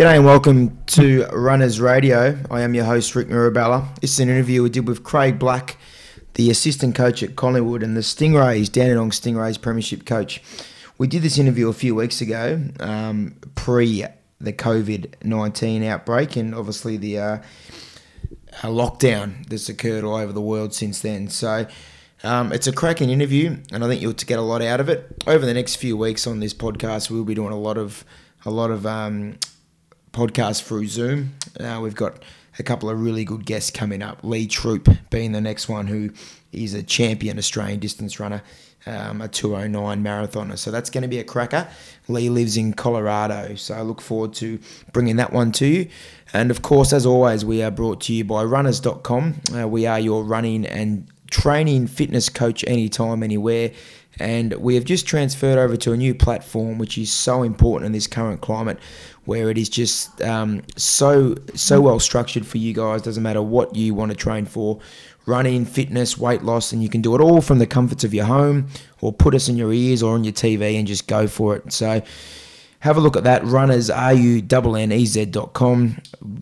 G'day and welcome to Runners Radio. I am your host, Rick Mirabella. This is an interview we did with Craig Black, the assistant coach at Collingwood and the Stingrays, Dandenong Stingrays Premiership coach. We did this interview a few weeks ago, um, pre the COVID 19 outbreak, and obviously the uh, lockdown that's occurred all over the world since then. So um, it's a cracking interview, and I think you'll get a lot out of it. Over the next few weeks on this podcast, we'll be doing a lot of a lot of um, podcasts through Zoom. Uh, we've got a couple of really good guests coming up. Lee Troop being the next one, who is a champion Australian distance runner, um, a 209 marathoner. So that's going to be a cracker. Lee lives in Colorado, so I look forward to bringing that one to you. And of course, as always, we are brought to you by runners.com. Uh, we are your running and training fitness coach anytime, anywhere. And we have just transferred over to a new platform, which is so important in this current climate, where it is just um, so so well structured for you guys. Doesn't matter what you want to train for, running, fitness, weight loss, and you can do it all from the comforts of your home, or put us in your ears or on your TV and just go for it. So have a look at that. Runners R U N N E Z dot com.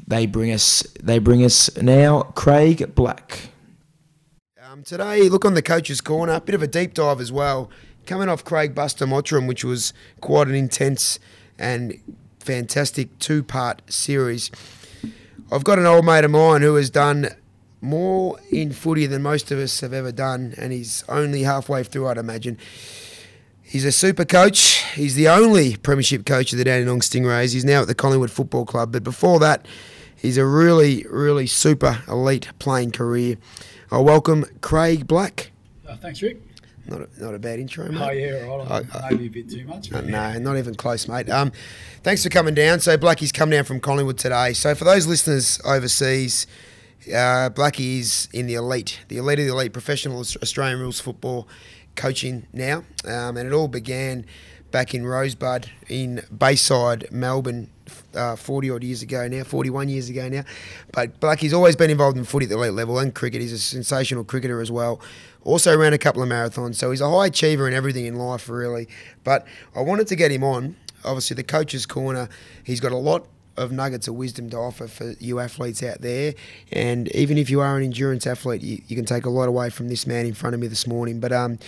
They bring us they bring us now Craig Black. Um, today, look on the coach's corner, a bit of a deep dive as well. Coming off Craig Buster Mottram, which was quite an intense and fantastic two part series. I've got an old mate of mine who has done more in footy than most of us have ever done, and he's only halfway through, I'd imagine. He's a super coach. He's the only premiership coach of the Dandenong Stingrays. He's now at the Collingwood Football Club, but before that, he's a really, really super elite playing career. I welcome Craig Black. Uh, thanks, Rick. Not a, not a bad intro, mate. Oh yeah, right. I, maybe a bit too much. No, no, not even close, mate. Um, thanks for coming down. So Blackie's come down from Collingwood today. So for those listeners overseas, uh, Blackie is in the elite, the elite of the elite, professional Australian rules football coaching now, um, and it all began back in Rosebud in Bayside, Melbourne, uh, 40 odd years ago now, 41 years ago now. But Blackie's always been involved in footy at the elite level and cricket. He's a sensational cricketer as well. Also ran a couple of marathons, so he's a high achiever in everything in life, really. But I wanted to get him on. Obviously, the coach's corner, he's got a lot of nuggets of wisdom to offer for you athletes out there. And even if you are an endurance athlete, you, you can take a lot away from this man in front of me this morning. But um,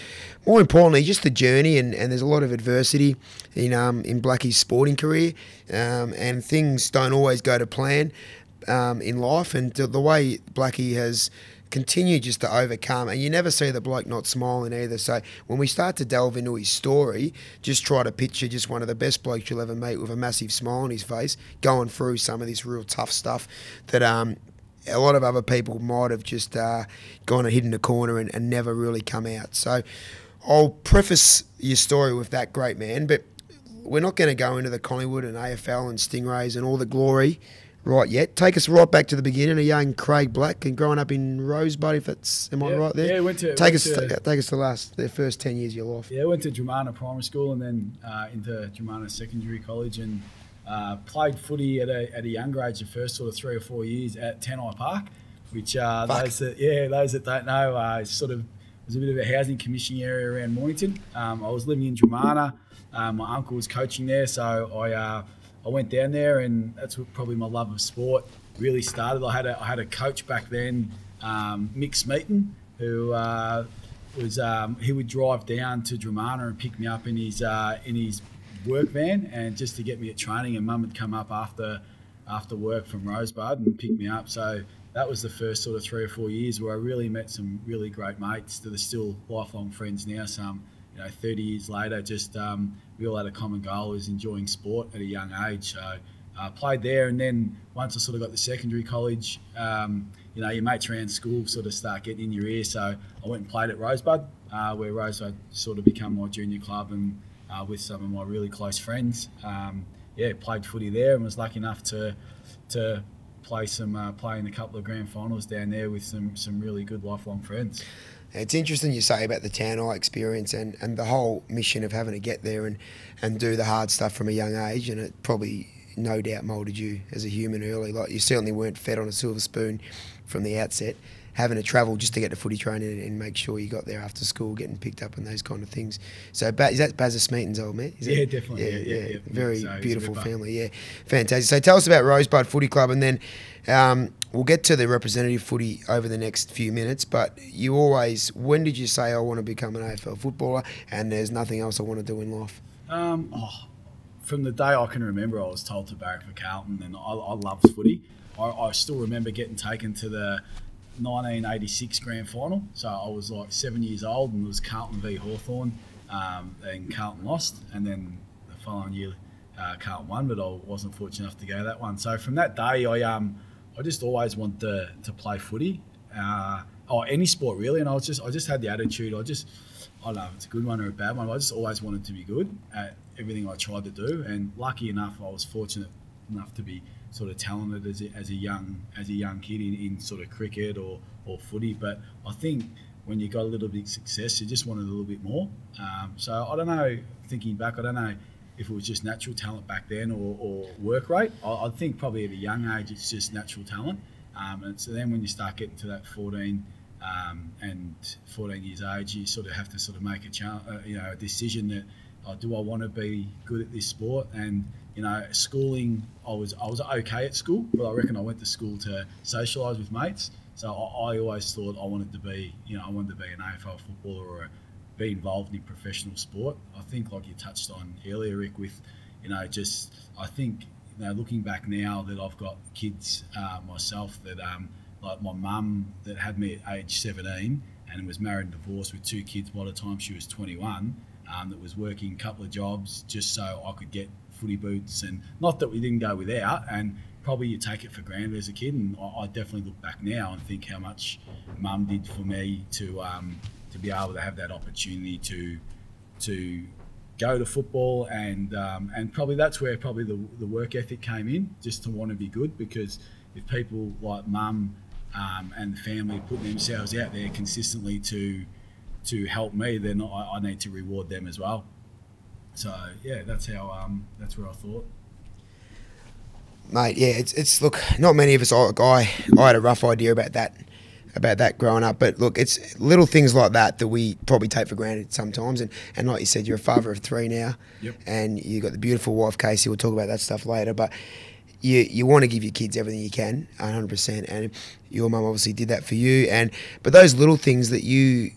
more importantly, just the journey, and, and there's a lot of adversity in um, in Blackie's sporting career, um, and things don't always go to plan um, in life. And the way Blackie has continue just to overcome. And you never see the bloke not smiling either. So when we start to delve into his story, just try to picture just one of the best blokes you'll ever meet with a massive smile on his face, going through some of this real tough stuff that um, a lot of other people might have just uh, gone and hidden a corner and, and never really come out. So I'll preface your story with that great man, but we're not going to go into the Collingwood and AFL and Stingrays and all the glory right yet. Take us right back to the beginning. A young Craig Black and growing up in Rosebud, if that's am I yeah, right there? Yeah, went to take went us to, take us to the last the first ten years of your life. Yeah, went to Dromana Primary School and then uh, into Dromana Secondary College and uh, played footy at a, at a younger age, the first sort of three or four years at Tanti Park, which uh, those that yeah those that don't know uh, sort of was a bit of a housing commissioning area around Mornington. Um, I was living in Dromana. Um, my uncle was coaching there, so I uh, I went down there, and that's probably my love of sport really started. I had a, I had a coach back then, um, Mick Smeaton, who uh, was um, he would drive down to Dromana and pick me up in his uh, in his work van, and just to get me at training. And Mum would come up after after work from Rosebud and pick me up. So that was the first sort of three or four years where I really met some really great mates that are still lifelong friends now. Some you know, 30 years later, just um, we all had a common goal was enjoying sport at a young age. So uh, played there, and then once I sort of got to secondary college, um, you know, your mates around school sort of start getting in your ear. So I went and played at Rosebud, uh, where Rosebud sort of become my junior club, and uh, with some of my really close friends. Um, yeah, played footy there, and was lucky enough to to play some uh, play in a couple of grand finals down there with some some really good lifelong friends. It's interesting you say about the Tanti experience and, and the whole mission of having to get there and, and do the hard stuff from a young age, and it probably no doubt moulded you as a human early. Like you certainly weren't fed on a silver spoon from the outset. having to travel just to get to footy training and make sure you got there after school, getting picked up and those kind of things. So ba- is that Bazza Smeaton's old man? Is Yeah, it? definitely. Yeah, Yeah, yeah, yeah, yeah. very So beautiful family. Yeah, fantastic. So tell us about Rosebud Footy Club, and then um, we'll get to the representative footy over the next few minutes. But you always, when did you say I want to become an AFL footballer, and there's nothing else I want to do in life? Um, oh, from the day I can remember, I was told to barrack for Carlton, and I, I loved footy. I, I still remember getting taken to the 1986 grand final. So I was like seven years old, and it was Carlton v Hawthorn, um, and Carlton lost, and then the following year, uh, Carlton won, but I wasn't fortunate enough to go that one. So from that day, I um, I just always want to, to play footy, uh, or any sport really, and I was just I just had the attitude. I just I don't know if it's a good one or a bad one. I just always wanted to be good at everything I tried to do, and lucky enough, I was fortunate enough to be sort of talented as a, as a young as a young kid in, in sort of cricket or, or footy. But I think when you got a little bit of success, you just wanted a little bit more. Um, so I don't know. Thinking back, I don't know if it was just natural talent back then or, or work rate. I, I think probably at a young age, it's just natural talent. Um, and so then when you start getting to that 14 um, and 14 years age, you sort of have to sort of make a uh, you know a decision that oh, do I want to be good at this sport? And you know, schooling, I was I was okay at school, but I reckon I went to school to socialise with mates. So I, I always thought I wanted to be, you know, I wanted to be an AFL footballer or a, be involved in professional sport. I think, like you touched on earlier, Rick, with you know, just I think you know, looking back now that I've got kids uh, myself that um, like my mum that had me at age 17 and was married and divorced with two kids by the time she was 21 um, that was working a couple of jobs just so I could get footy boots and not that we didn't go without and probably you take it for granted as a kid and I, I definitely look back now and think how much mum did for me to um, to be able to have that opportunity to to go to football and um, and probably that's where probably the, the work ethic came in just to want to be good because if people like mum um, and the family put themselves out there consistently to to help me then I, I need to reward them as well so yeah that's how um, that's where I thought mate. Yeah, it's it's look. Not many of us. I, I I had a rough idea about that, about that growing up. But look, it's little things like that that we probably take for granted sometimes. And and like you said, you're a father of three now, Yep. and you've got the beautiful wife Casey. We'll talk about that stuff later, but. You, you want to give your kids everything you can, 100%. And your mum obviously did that for you. And But those little things that you,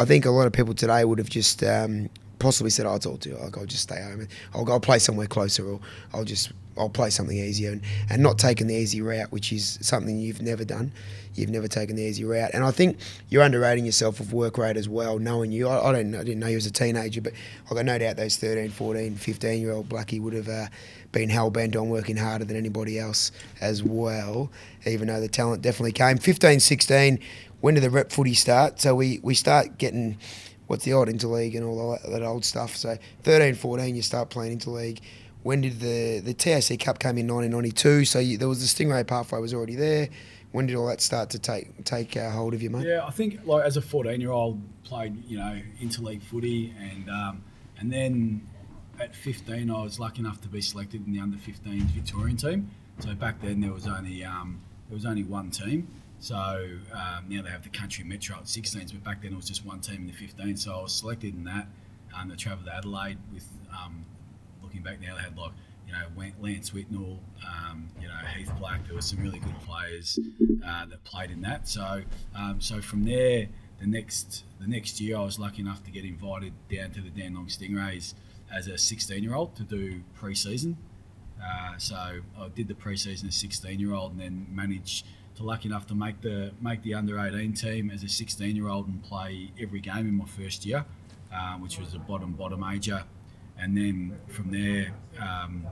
I think a lot of people today would have just um, possibly said, "I'll talk to you. Like, I'll just stay home. and I'll go I'll play somewhere closer, or I'll just I'll play something easier." And, and not taking the easy route, which is something you've never done. You've never taken the easy route, and I think you're underrating yourself with work rate as well. Knowing you, I, I don't, I didn't know you as a teenager, but I got no doubt those 13, 14, 15 year old Blackie would have uh, been hell bent on working harder than anybody else as well. Even though the talent definitely came. 15, 16. When did the rep footy start? So we we start getting what's the odd interleague and all that, that old stuff. So 13, 14, you start playing interleague. When did the the TAC Cup come in 1992? So you, there was the Stingray pathway was already there. When did all that start to take take uh, hold of you, mate? Yeah, I think like as a 14 year old, played you know interleague footy, and um, and then at 15, I was lucky enough to be selected in the under 15s Victorian team. So back then there was only um, there was only one team. So um, now they have the country metro at 16s, but back then it was just one team in the 15. So I was selected in that um, to travel to Adelaide with. Um, looking back now, they had like you know Lance Whitnell, um, you know Heath Black. There were some really good players uh, that played in that. So um, so from there, the next the next year, I was lucky enough to get invited down to the Dandenong Stingrays as a 16 year old to do pre-season. Uh, so I did the pre-season as 16 year old, and then managed to lucky enough to make the make the under 18 team as a 16 year old and play every game in my first year, um, which was a bottom bottom major, and then from there, um,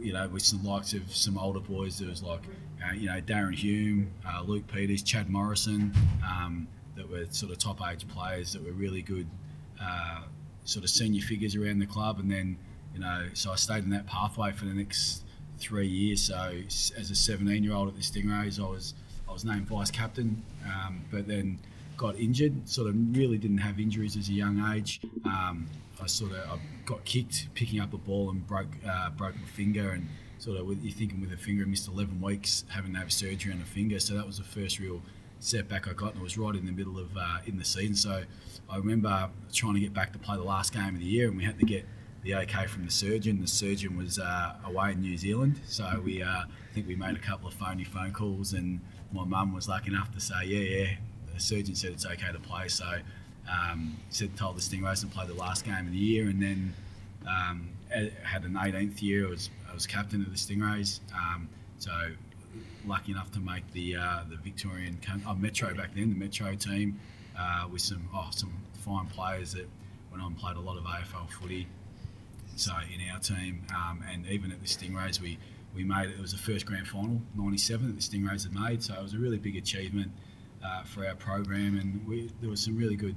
you know, with the likes of some older boys, there was like, uh, you know, Darren Hume, uh, Luke Peters, Chad Morrison, um, that were sort of top age players that were really good, uh, sort of senior figures around the club, and then, you know, so I stayed in that pathway for the next three years. So as a 17 year old at the Stingrays, I was I was named vice captain, um, but then got injured. Sort of really didn't have injuries as a young age. Um, I sort of I got kicked picking up a ball and broke uh, broke my finger and sort of with, you're thinking with a finger, I missed 11 weeks having to have surgery on a finger. So that was the first real setback I got, and it was right in the middle of uh, in the season. So I remember trying to get back to play the last game of the year, and we had to get the okay from the surgeon. The surgeon was uh, away in New Zealand, so we uh, I think we made a couple of phony phone calls, and my mum was lucky enough to say, yeah, yeah. The surgeon said it's okay to play, so um, said told the Stingrays to play the last game of the year, and then um, had an 18th year. I was I was captain of the Stingrays, um, so lucky enough to make the uh, the Victorian oh, Metro back then, the Metro team, uh, with some oh, some fine players that went on played a lot of AFL footy. So in our team, um, and even at the Stingrays, we we made it was the first grand final '97 that the Stingrays had made. So it was a really big achievement uh, for our program, and we, there was some really good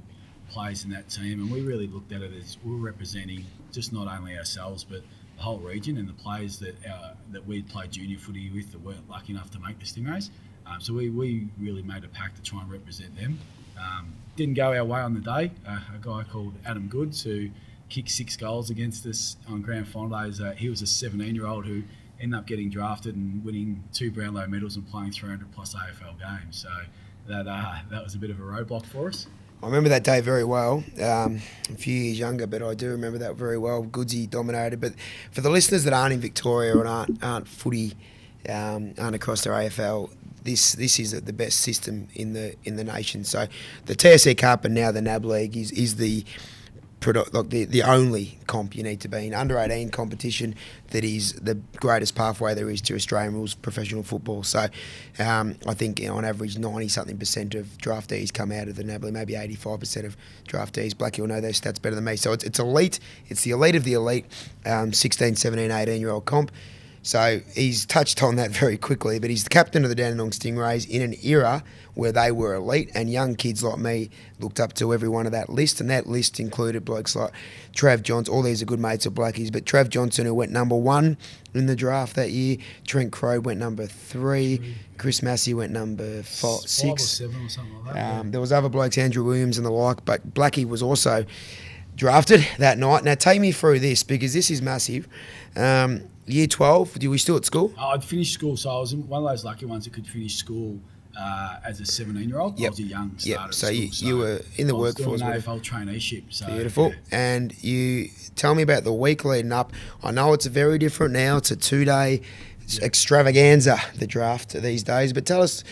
players in that team, and we really looked at it as we are representing just not only ourselves but the whole region and the players that uh, that we'd played junior footy with that weren't lucky enough to make the Stingrays. Um, so we, we really made a pact to try and represent them. Um, didn't go our way on the day. Uh, a guy called Adam Goodes who kicked six goals against us on grand final days. Uh, he was a 17 year old who ended up getting drafted and winning two Brownlow medals and playing 300 plus AFL games. So that uh, that was a bit of a roadblock for us. I remember that day very well. Um, a few years younger, but I do remember that very well. Goodsy dominated. But for the listeners that aren't in Victoria and aren't, aren't footy, um, aren't across their AFL, this this is the best system in the in the nation. So the TAC Cup and now the NAB League is is the like the, the only comp you need to be in under 18 competition that is the greatest pathway there is to Australian rules professional football. So um, I think you know, on average 90 something percent of draftees come out of the NAB League, maybe 85 percent of draftees. Blackie will know those stats better than me. So it's, it's elite. It's the elite of the elite, um, 16, 17, 18 year old comp. So he's touched on that very quickly, but he's the captain of the Dandenong Stingrays in an era where they were elite, and young kids like me looked up to every one of that list, and that list included blokes like Trav Johnson. All these are good mates of Blackies, but Trav Johnson, who went number one in the draft that year, Trent Croad went number three, Chris Massey went number five, six, or seven or something like that. Um, there was other blokes, Andrew Williams and the like, but Blackie was also drafted that night. Now take me through this because this is massive. Um, year 12, were we still at school? I'd finished school, so I was one of those lucky ones that could finish school uh, as a 17 year old. Yep. I was a young starter. Yep. So, school, you, so you were in the workforce. I was doing AFL traineeship. So, Beautiful. Yeah. And you tell me about the week leading up. I know it's very different now. It's a two day yep. extravaganza, the draft these days. But tell us,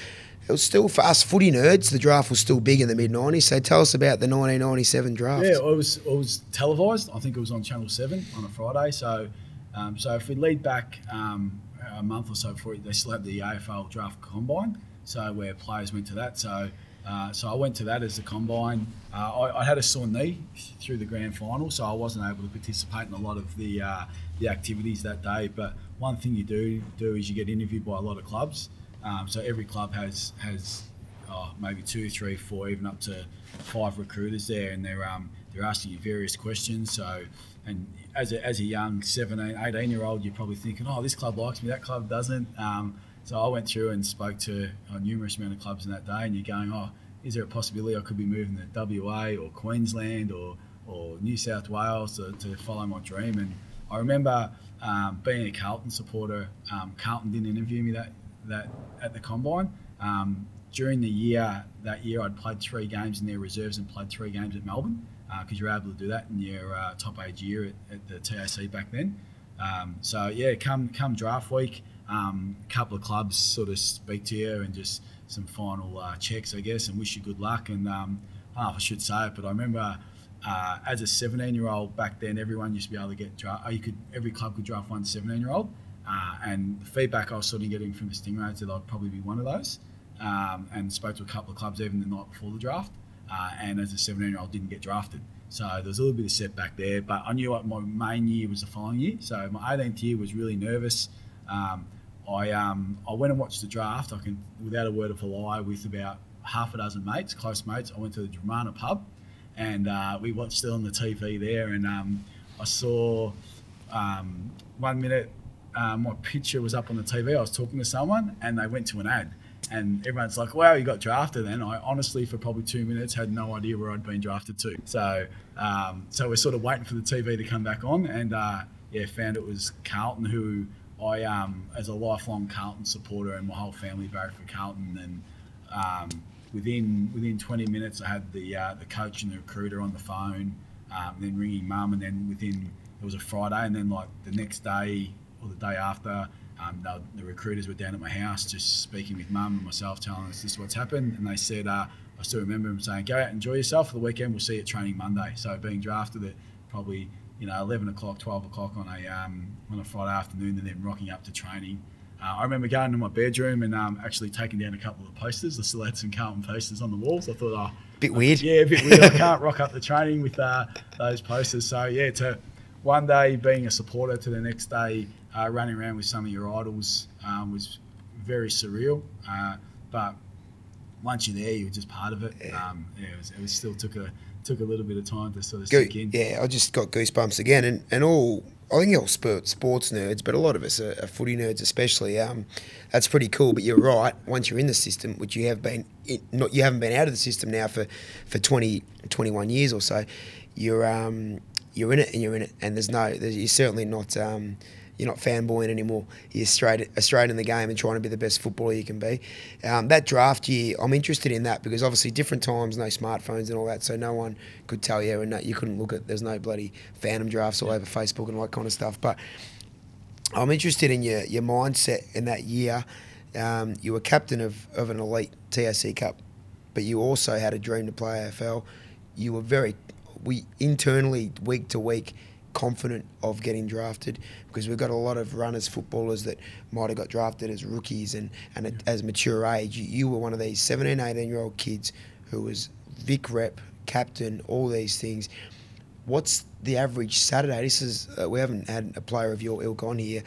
it was still for us footy nerds. The draft was still big in the mid '90s. So tell us about the 1997 draft. Yeah, it was it was televised. I think it was on Channel Seven on a Friday. So, um, so if we lead back um, a month or so before they still had the AFL draft combine so where players went to that. So uh, so I went to that as a combine. Uh, I, I, had a sore knee through the grand final, so I wasn't able to participate in a lot of the uh, the activities that day. But one thing you do do is you get interviewed by a lot of clubs. Um, so every club has has oh, maybe two, three, four, even up to five recruiters there, and they're um, they're asking you various questions. So and as a, as a young 17, 18 year old, you're probably thinking, oh, this club likes me, that club doesn't. Um, so I went through and spoke to a uh, numerous amount of clubs in that day, and you're going, oh, is there a possibility I could be moving to WA or Queensland or, or New South Wales to, to follow my dream? And I remember um, being a Carlton supporter. Um, Carlton didn't interview me that that at the combine. Um, during the year, that year, I'd played three games in their reserves and played three games at Melbourne because uh, you're able to do that in your uh, top age year at, at, the TAC back then. Um, so yeah, come come draft week, um, a couple of clubs sort of speak to you and just some final uh, checks, I guess, and wish you good luck. And um, I I should say it, but I remember uh, as a 17 year old back then, everyone used to be able to get draft. Uh, you could every club could draft one 17 year old. Uh, and the feedback I was sort of getting from the Stingrays that I'd probably be one of those. Um, and spoke to a couple of clubs even the night before the draft. Uh, and as a 17 year old, didn't get drafted. So there was a little bit of setback there. But I knew what my main year was the following year. So my 18th year was really nervous. Um, I um, I went and watched the draft. I can, without a word of a lie, with about half a dozen mates, close mates. I went to the Dromana pub, and uh, we watched it on the TV there. And um, I saw um, one minute um, my picture was up on the TV. I was talking to someone, and they went to an ad. And everyone's like, "Wow, you got drafted!" And I honestly, for probably two minutes, had no idea where I'd been drafted to. So, um, so we're sort of waiting for the TV to come back on, and uh, yeah, found it was Carlton who I, um, as a lifelong Carlton supporter, and my whole family voted for Carlton, and um, within within 20 minutes, I had the uh, the coach and the recruiter on the phone, um, then ringing mum, and then within it was a Friday, and then like the next day or the day after, um, the, the, recruiters were down at my house just speaking with mum and myself, telling us this is what's happened, and they said, uh, I still remember them saying, "Go out, enjoy yourself for the weekend. We'll see you at training Monday." So being drafted at probably you know 11 o'clock, 12 o'clock on a um, on a Friday afternoon, and then rocking up to training. Uh, I remember going to my bedroom and um, actually taking down a couple of posters. I still had some Carlton posters on the walls. I thought, oh, bit weird. Yeah, a bit weird. I can't rock up the training with uh, those posters. So yeah, to one day being a supporter to the next day uh, running around with some of your idols um, was very surreal. Uh, but once you're there, you're just part of it. Yeah, um, yeah it, was, it was still took a took a little bit of time to sort of Go, sink in. Yeah, I just got goosebumps again, and, and all I think all sports sports nerds, but a lot of us are, are footy nerds, especially. Um, that's pretty cool. But you're right. Once you're in the system, which you have been, in, not you haven't been out of the system now for for 20, 21 years or so. You're um, you're in it and you're in it, and there's no, there's, you're certainly not. Um, you're not fanboying anymore. You're straight straight in the game and trying to be the best footballer you can be. Um, that draft year, I'm interested in that because obviously different times, no smartphones and all that, so no one could tell you, and you couldn't look at. There's no bloody phantom drafts all over Facebook and all that kind of stuff. But I'm interested in your your mindset in that year. Um, you were captain of, of an elite TAC Cup, but you also had a dream to play AFL. You were very, we internally week to week confident of getting drafted because we've got a lot of runners, footballers that might have got drafted as rookies and, and yeah. as mature age. You, were one of these 17, 18 year old kids who was Vic rep, captain, all these things. What's the average Saturday? This is uh, we haven't had a player of your ilk on here.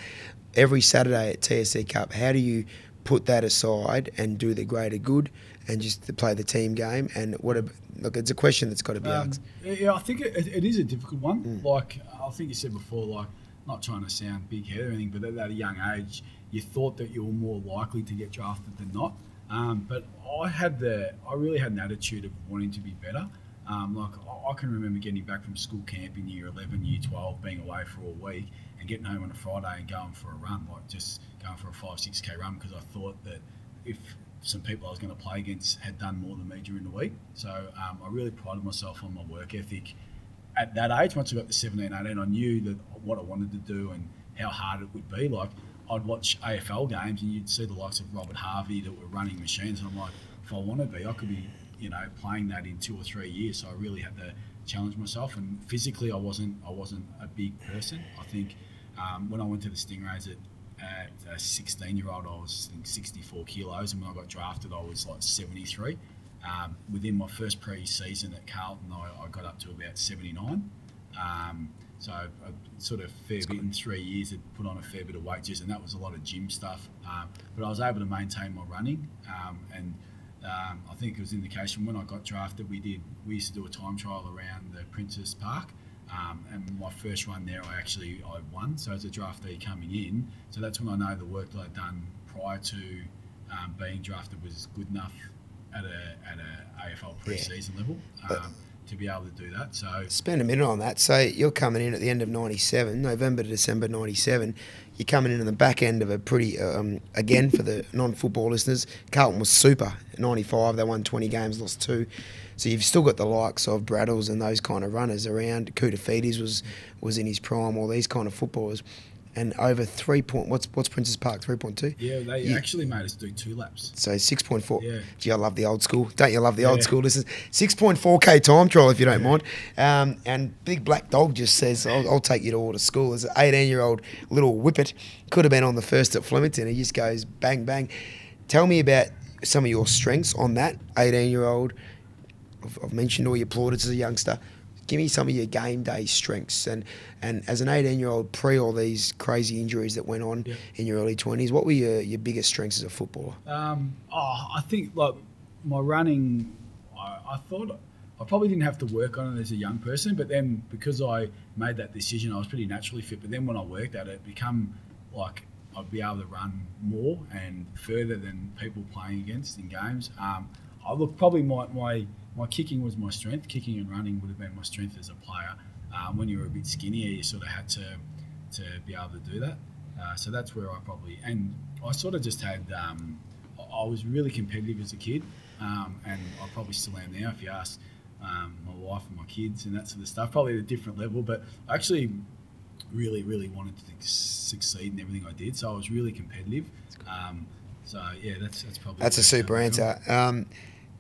Every Saturday at TAC Cup, how do you put that aside and do the greater good and just to play the team game? And what a, look, it's a question that's got to be um, asked. Yeah, I think it, it is a difficult one. Mm. Like I think you said before, like not trying to sound big headed or anything, but at a young age, you thought that you were more likely to get drafted than not. Um, but I had the, I really had an attitude of wanting to be better. Um, like I can remember getting back from school camp in year 11, year 12, being away for a week and getting home on a Friday and going for a run, like just going for a five, six k run because I thought that if some people I was going to play against had done more than me during the week. So um, I really prided myself on my work ethic at that age. Once I got to 17, 18, I knew that what I wanted to do and how hard it would be. Like I'd watch AFL games and you'd see the likes of Robert Harvey that were running machines, and I'm like, if I want to be, I could be, you know, playing that in two or three years. So I really had to challenge myself. And physically, I wasn't, I wasn't a big person. I think um, when I went to the Stingrays at at a 16 year old, I was I think 64 kilos, and when I got drafted, I was like 73. Um, within my first pre season at Carlton, I, I, got up to about 79. Um, so I, sort of fair bit in three years had put on a fair bit of weight just, and that was a lot of gym stuff. Um, but I was able to maintain my running, um, and um, I think it was indication when I got drafted. We did we used to do a time trial around the Princess Park, um, and my first run there, I actually I won. So as a draftee coming in, so that's when I know the work that I'd done prior to um, being drafted was good enough at a at a AFL preseason yeah. level. Um, to be able to do that, so spend a minute on that. So you're coming in at the end of '97, November to December '97. You're coming in on the back end of a pretty, um, again for the non-football listeners, Carlton was super. '95, they won 20 games, lost two. So you've still got the likes of Braddles and those kind of runners around. Koutoufides was was in his prime. All these kind of footballers, and over three point. What's what's Princes Park? Three point two. Yeah, they actually made us do two laps. So six point four. Yeah. Gee, I love the old school. Don't you love the yeah. old school? This is six point four k time trial if you don't yeah. mind. Um, and Big Black Dog just says, "I'll, I'll take you to all to school." As an eighteen year old little whippet, could have been on the first at Flemington. He just goes bang bang. Tell me about some of your strengths on that eighteen year old I've, I've mentioned all your plaudits as a youngster. Give me some of your game day strengths. And, and as an 18 year old, pre all these crazy injuries that went on in your early 20s, what were your, your biggest strengths as a footballer? Um, oh, I think like my running, I, I thought I probably didn't have to work on it as a young person, but then because I made that decision, I was pretty naturally fit. But then when I worked at it, it become like I'd be able to run more and further than people playing against in games. Um, I look probably my, my my kicking was my strength. Kicking and running would have been my strength as a player. Um, when you were a bit skinnier, you sort of had to to be able to do that. Uh, so that's where I probably and I sort of just had. Um, I was really competitive as a kid. um, and I probably still am now. If you ask um, my wife and my kids and that sort of stuff, probably at a different level. But I actually really, really wanted to succeed in everything I did, so I was really competitive. Um, so yeah, that's that's probably that's a super answer.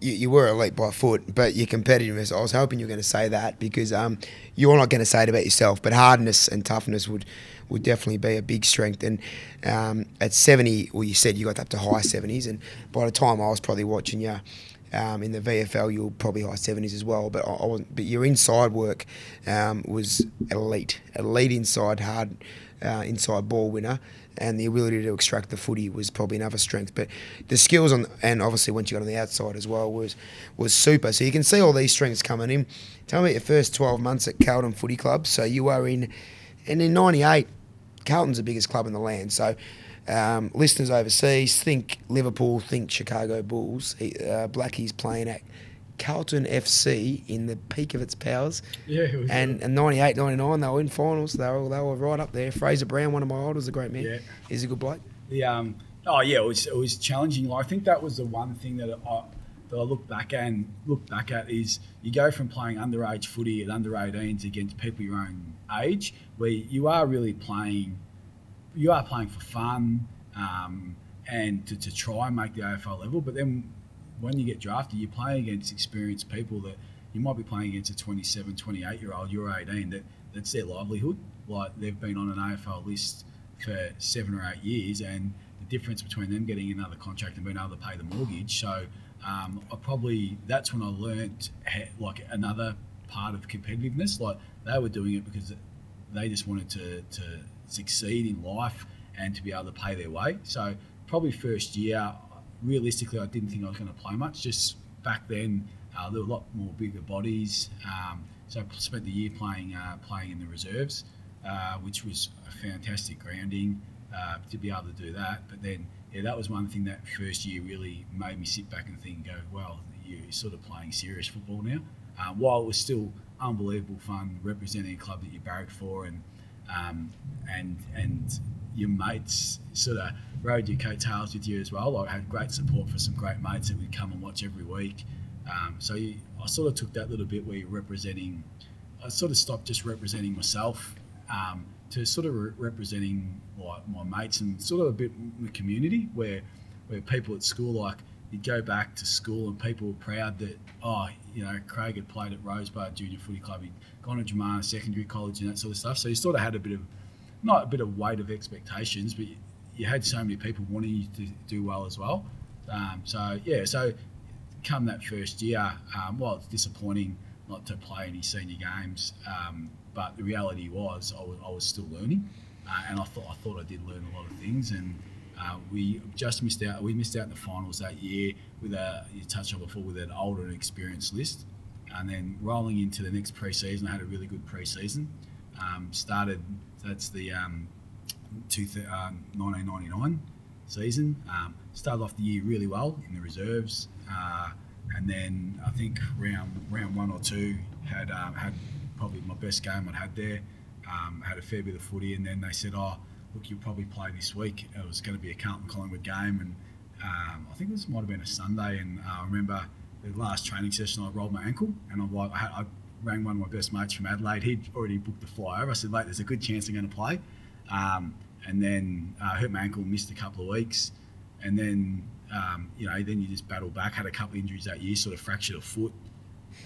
You, you were elite by foot, but your competitiveness, I was hoping you were going to say that because um, you're not going to say it about yourself, but hardness and toughness would, would definitely be a big strength. And um, at 70, well, you said you got up to high 70s, and by the time I was probably watching you, um, in the VFL, you were probably high 70s as well. But I, wasn't. But your inside work um, was elite, elite inside, hard uh, inside ball winner and the ability to extract the footy was probably another strength. But the skills on and obviously once you got on the outside as well was was super. So you can see all these strengths coming in. Tell me about your first twelve months at Carlton Footy Club. So you are in, and in '98, Carlton's the biggest club in the land. So. Um, listeners overseas think Liverpool, think Chicago Bulls. Uh, Blackie's playing at Carlton FC in the peak of its powers. Yeah, it and, and 98, 99, they were in finals. They were, they were right up there. Fraser Brown, one of my idols, a great man. Yeah. He's a good bloke. The, um, oh, yeah, it was, it was challenging. I think that was the one thing that I, that I look back at and look back at is you go from playing underage footy at under 18s against people your own age, where you are really playing, you are playing for fun um, and to, to try and make the AFL level. But then when you get drafted, you're playing against experienced people that you might be playing against a 27, 28 year old, you're 18, that, that's their livelihood. Like they've been on an AFL list for seven or eight years, and the difference between them getting another contract and being able to pay the mortgage. So um, I probably, that's when I learned like another part of competitiveness. Like they were doing it because they just wanted to, to succeed in life and to be able to pay their way. So probably first year, realistically, I didn't think I was going to play much. Just back then, uh, there were a lot more bigger bodies. Um, so I spent the year playing uh, playing in the reserves, uh, which was a fantastic grounding uh, to be able to do that. But then, yeah, that was one thing that first year really made me sit back and think, and go, well, you're sort of playing serious football now. Uh, while it was still unbelievable fun representing a club that you barracked for and um, and and your mates sort of rode your coattails with you as well. I had great support for some great mates that would come and watch every week. Um, so you, I sort of took that little bit where you're representing. I sort of stopped just representing myself um, to sort of re- representing like my mates and sort of a bit the community where where people at school like you'd go back to school and people were proud that oh you know Craig had played at Rosebud Junior Footy Club, he'd gone to Dromana Secondary College and that sort of stuff. So you sort of had a bit of not a bit of weight of expectations, but you had so many people wanting you to do well as well. Um, so yeah, so come that first year, um, well, it's disappointing not to play any senior games, um, but the reality was I was, I was still learning, uh, and I thought I thought I did learn a lot of things, and uh, we just missed out. We missed out in the finals that year with a you touched on before with an older and experienced list, and then rolling into the next preseason, I had a really good preseason. Um, started that's the um, two, uh, 1999 season. Um, started off the year really well in the reserves, uh, and then I think round round one or two had um, had probably my best game I'd had there. Um, had a fair bit of footy, and then they said, "Oh, look, you'll probably play this week." It was going to be a Carlton Collingwood game, and um, I think this might have been a Sunday. And uh, I remember the last training session, I rolled my ankle, and I'm like, I, had, I rang one of my best mates from Adelaide. He'd already booked the fly over. I said, mate, there's a good chance I'm going to play. Um, and then uh, hurt my ankle, missed a couple of weeks. And then, um, you know, then you just battle back. Had a couple of injuries that year, sort of fractured a foot.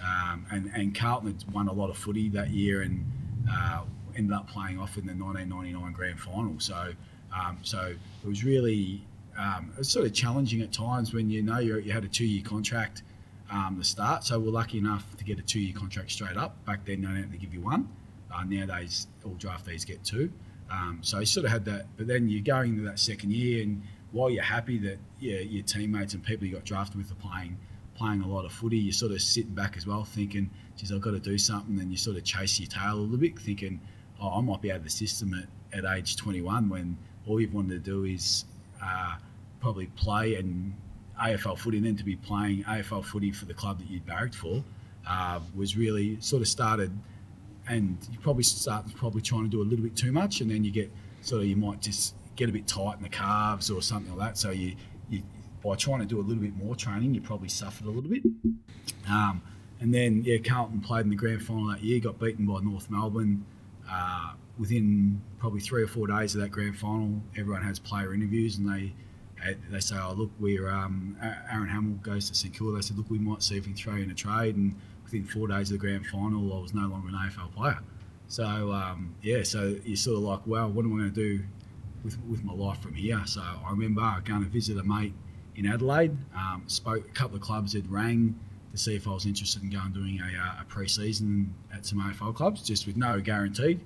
Um, and, and Carlton had won a lot of footy that year and uh, ended up playing off in the 1999 grand final. So, um, so it was really, um, it was sort of challenging at times when you know you had a two year contract – um, the start. So we're lucky enough to get a two-year contract straight up. Back then, they only give you one. Uh, nowadays, all draftees get two. Um, so you sort of had that. But then you're going into that second year, and while you're happy that yeah, your teammates and people you got drafted with are playing playing a lot of footy, you're sort of sitting back as well, thinking, "Geez, I've got to do something." And you sort of chase your tail a little bit, thinking, "Oh, I might be out of the system at, at age 21 when all you've wanted to do is uh, probably play and AFL footy and then to be playing AFL footy for the club that you'd barracked for uh, was really sort of started and you probably start probably trying to do a little bit too much and then you get sort of you might just get a bit tight in the calves or something like that so you, you by trying to do a little bit more training, you probably suffered a little bit. Um, and then yeah, Carlton played in the grand final that year, got beaten by North Melbourne. Uh, within probably three or four days of that grand final, everyone has player interviews, and they they say, "Oh, look, we're um, Aaron Hamill goes to St Kilda." They said, "Look, we might see if we can throw in a trade." And within four days of the grand final, I was no longer an AFL player. So um, yeah, so you're sort of like, "Well, what am I going to do with with my life from here?" So I remember going to visit a mate in Adelaide. Um, spoke a couple of clubs had rang to see if I was interested in going doing a, uh, a pre-season at some AFL clubs, just with no guarantee.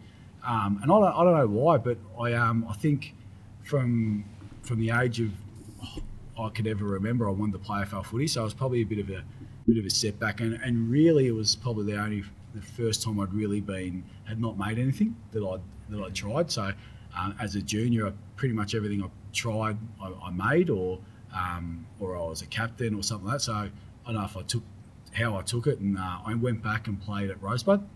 Um, and I don't, I don't know why, but I um, I think from from the age of I could ever remember, I wanted to play AFL footy, so it was probably a bit of a bit of a setback, and, and really it was probably the only the first time I'd really been had not made anything that I that I tried. So um, as a junior, pretty much everything I tried I, I made, or um, or I was a captain or something like that. So I don't know if I took how I took it, and uh, I went back and played at Rosebud.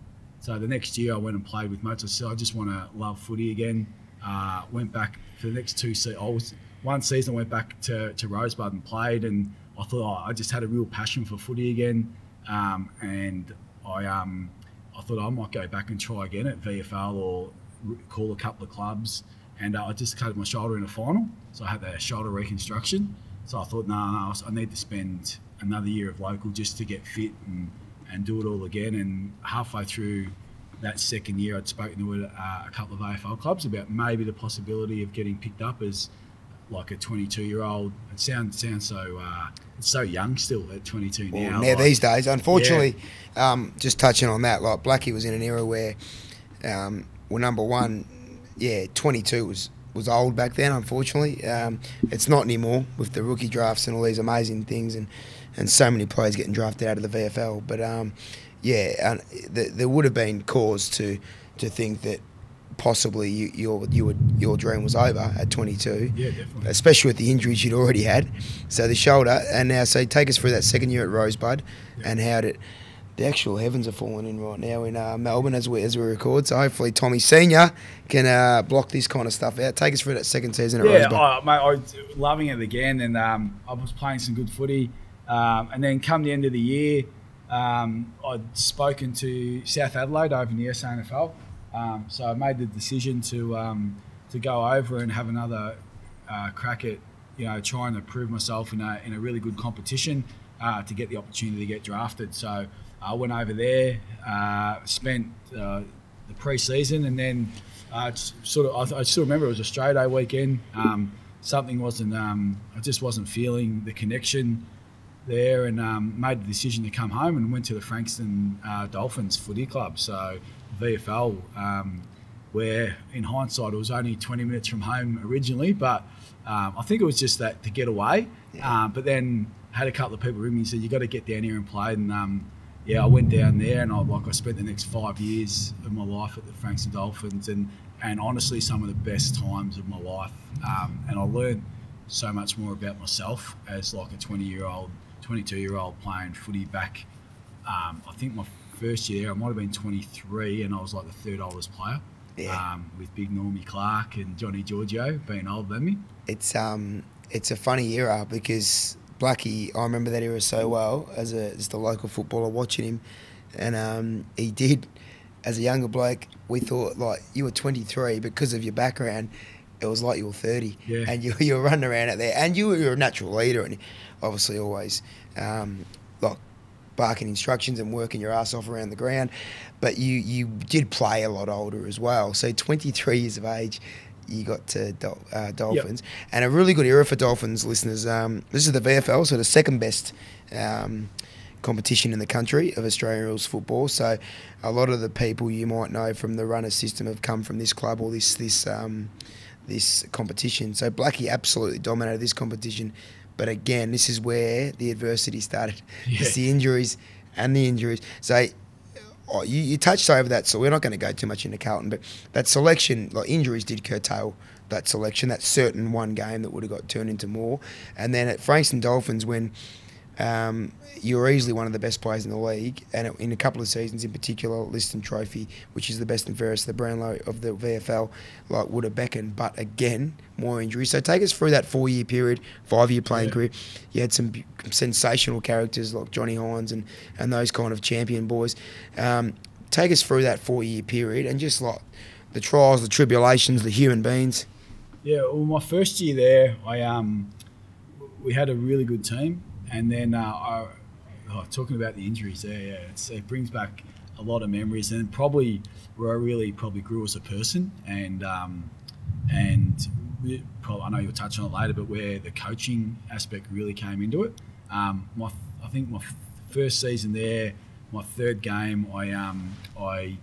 So the next year I went and played with mates. I said I just want to love footy again. Uh, went back for the next two seasons. I was one season I went back to, to Rosebud and played, and I thought oh, I just had a real passion for footy again, um, and I um, I thought I might go back and try again at VFL or call a couple of clubs, and uh, I just cut my shoulder in a final, so I had that shoulder reconstruction. So I thought, no, no, I need to spend another year of local just to get fit and and do it all again. And halfway through that second year, I'd spoken to a, a couple of AFL clubs about maybe the possibility of getting picked up as like a 22 year old. It sounds sounds so uh, it's so young still at 22 well, now. Now like, these days, unfortunately, yeah. um, just touching on that, like Blackie was in an era where, um, well, number one, yeah, 22 was was old back then. Unfortunately, um, it's not anymore with the rookie drafts and all these amazing things and and so many players getting drafted out of the VFL. But um, yeah, th- there would have been cause to to think that possibly you, your you would, your dream was over at 22. Yeah, definitely. Especially with the injuries you'd already had. So the shoulder, and now so take us through that second year at Rosebud, yeah. and how did the actual heavens are falling in right now in uh, Melbourne as we as we record. So hopefully Tommy Senior can uh, block this kind of stuff out. Take us through that second season at yeah, Rosebud. Yeah, oh, mate, I was loving it again, and um, I was playing some good footy. Um, and then come the end of the year, um, I'd spoken to South Adelaide over in the SANFL. Um, so I made the decision to um, to go over and have another uh, crack at you know trying to prove myself in a, in a really good competition uh, to get the opportunity to get drafted. So I went over there, uh, spent uh, the pre-season, and then uh, sort of I, I, still remember it was Australia Day weekend. Um, something wasn't um, I just wasn't feeling the connection there and um, made the decision to come home and went to the Frankston uh, Dolphins Footy Club. So VFL, um, where in hindsight it was only 20 minutes from home originally, but um, I think it was just that to get away. Yeah. Um, but then had a couple of people ring me and said you got to get down here and play. And um, yeah, I went down there and I like I spent the next five years of my life at the Frankston Dolphins and and honestly some of the best times of my life. Um, and I learned so much more about myself as like a 20 year old 22 year old playing footy back. Um, I think my first year I might have been 23, and I was like the third oldest player. Yeah. Um, with Big Normie Clark and Johnny Giorgio being older than me. It's um, it's a funny era because Blackie, I remember that era so well as a just a local footballer watching him, and um, he did. As a younger bloke, we thought like you were 23 because of your background. It was like you were 30, yeah. and you, you were running around out there, and you were a natural leader, and obviously always um, barking instructions and working your ass off around the ground. But you you did play a lot older as well. So 23 years of age, you got to uh, Dolphins, yep. and a really good era for Dolphins listeners. Um, this is the VFL, so the second best. Um, competition in the country of Australian rules football. So, a lot of the people you might know from the runner system have come from this club or this this um, this competition. So Blackie absolutely dominated this competition. But again, this is where the adversity started. Yeah. It's the injuries and the injuries. So oh, you, you touched over that, so we're not going to go too much into Carlton, but that selection, like injuries did curtail that selection, that certain one game that would have got turned into more. And then at Frankston Dolphins, when um, you're easily one of the best players in the league, and in a couple of seasons in particular, Liston Trophy, which is the best and fairest, the Brownlow of the VFL, like would have beckoned. But again, more injuries. So take us through that four-year period, five-year playing Yeah. career. You had some sensational characters like Johnny Hines and and those kind of champion boys. Um, take us through that four-year period and just like the trials, the tribulations, the human beings. Yeah, well, my first year there, I um, we had a really good team, and then uh, I, oh, talking about the injuries yeah, it brings back a lot of memories, and probably where I really probably grew as a person, and um, and we, prob- I know you'll touch on it later, but where the coaching aspect really came into it. Um, my, I think my first season there, my third game, I um, I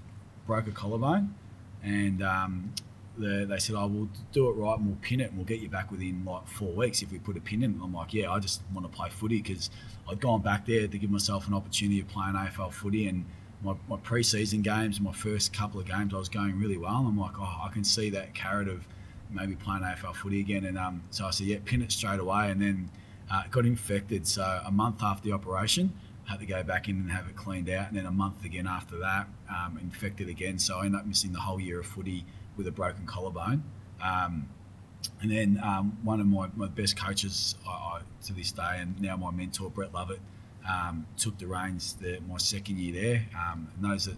broke a collarbone, and um, the, they said, "I will do it right and we'll pin it and we'll get you back within like four weeks if we put a pin in." it." I'm like, "Yeah, I just want to play footy because I'd gone back there to give myself an opportunity of playing AFL footy and." My, my pre-season games, my first couple of games, I was going really well. And I'm like, oh, I can see that carrot of maybe playing AFL footy again. And um, so I said, yeah, pin it straight away. And then uh, got infected. So a month after the operation, had to go back in and have it cleaned out. And then a month again after that, um, infected again. So I ended up missing the whole year of footy with a broken collarbone. Um, and then um, one of my, my best coaches I, I, to this day, and now my mentor, Brett Lovett, um, took the reins the, my second year there. Um, and those that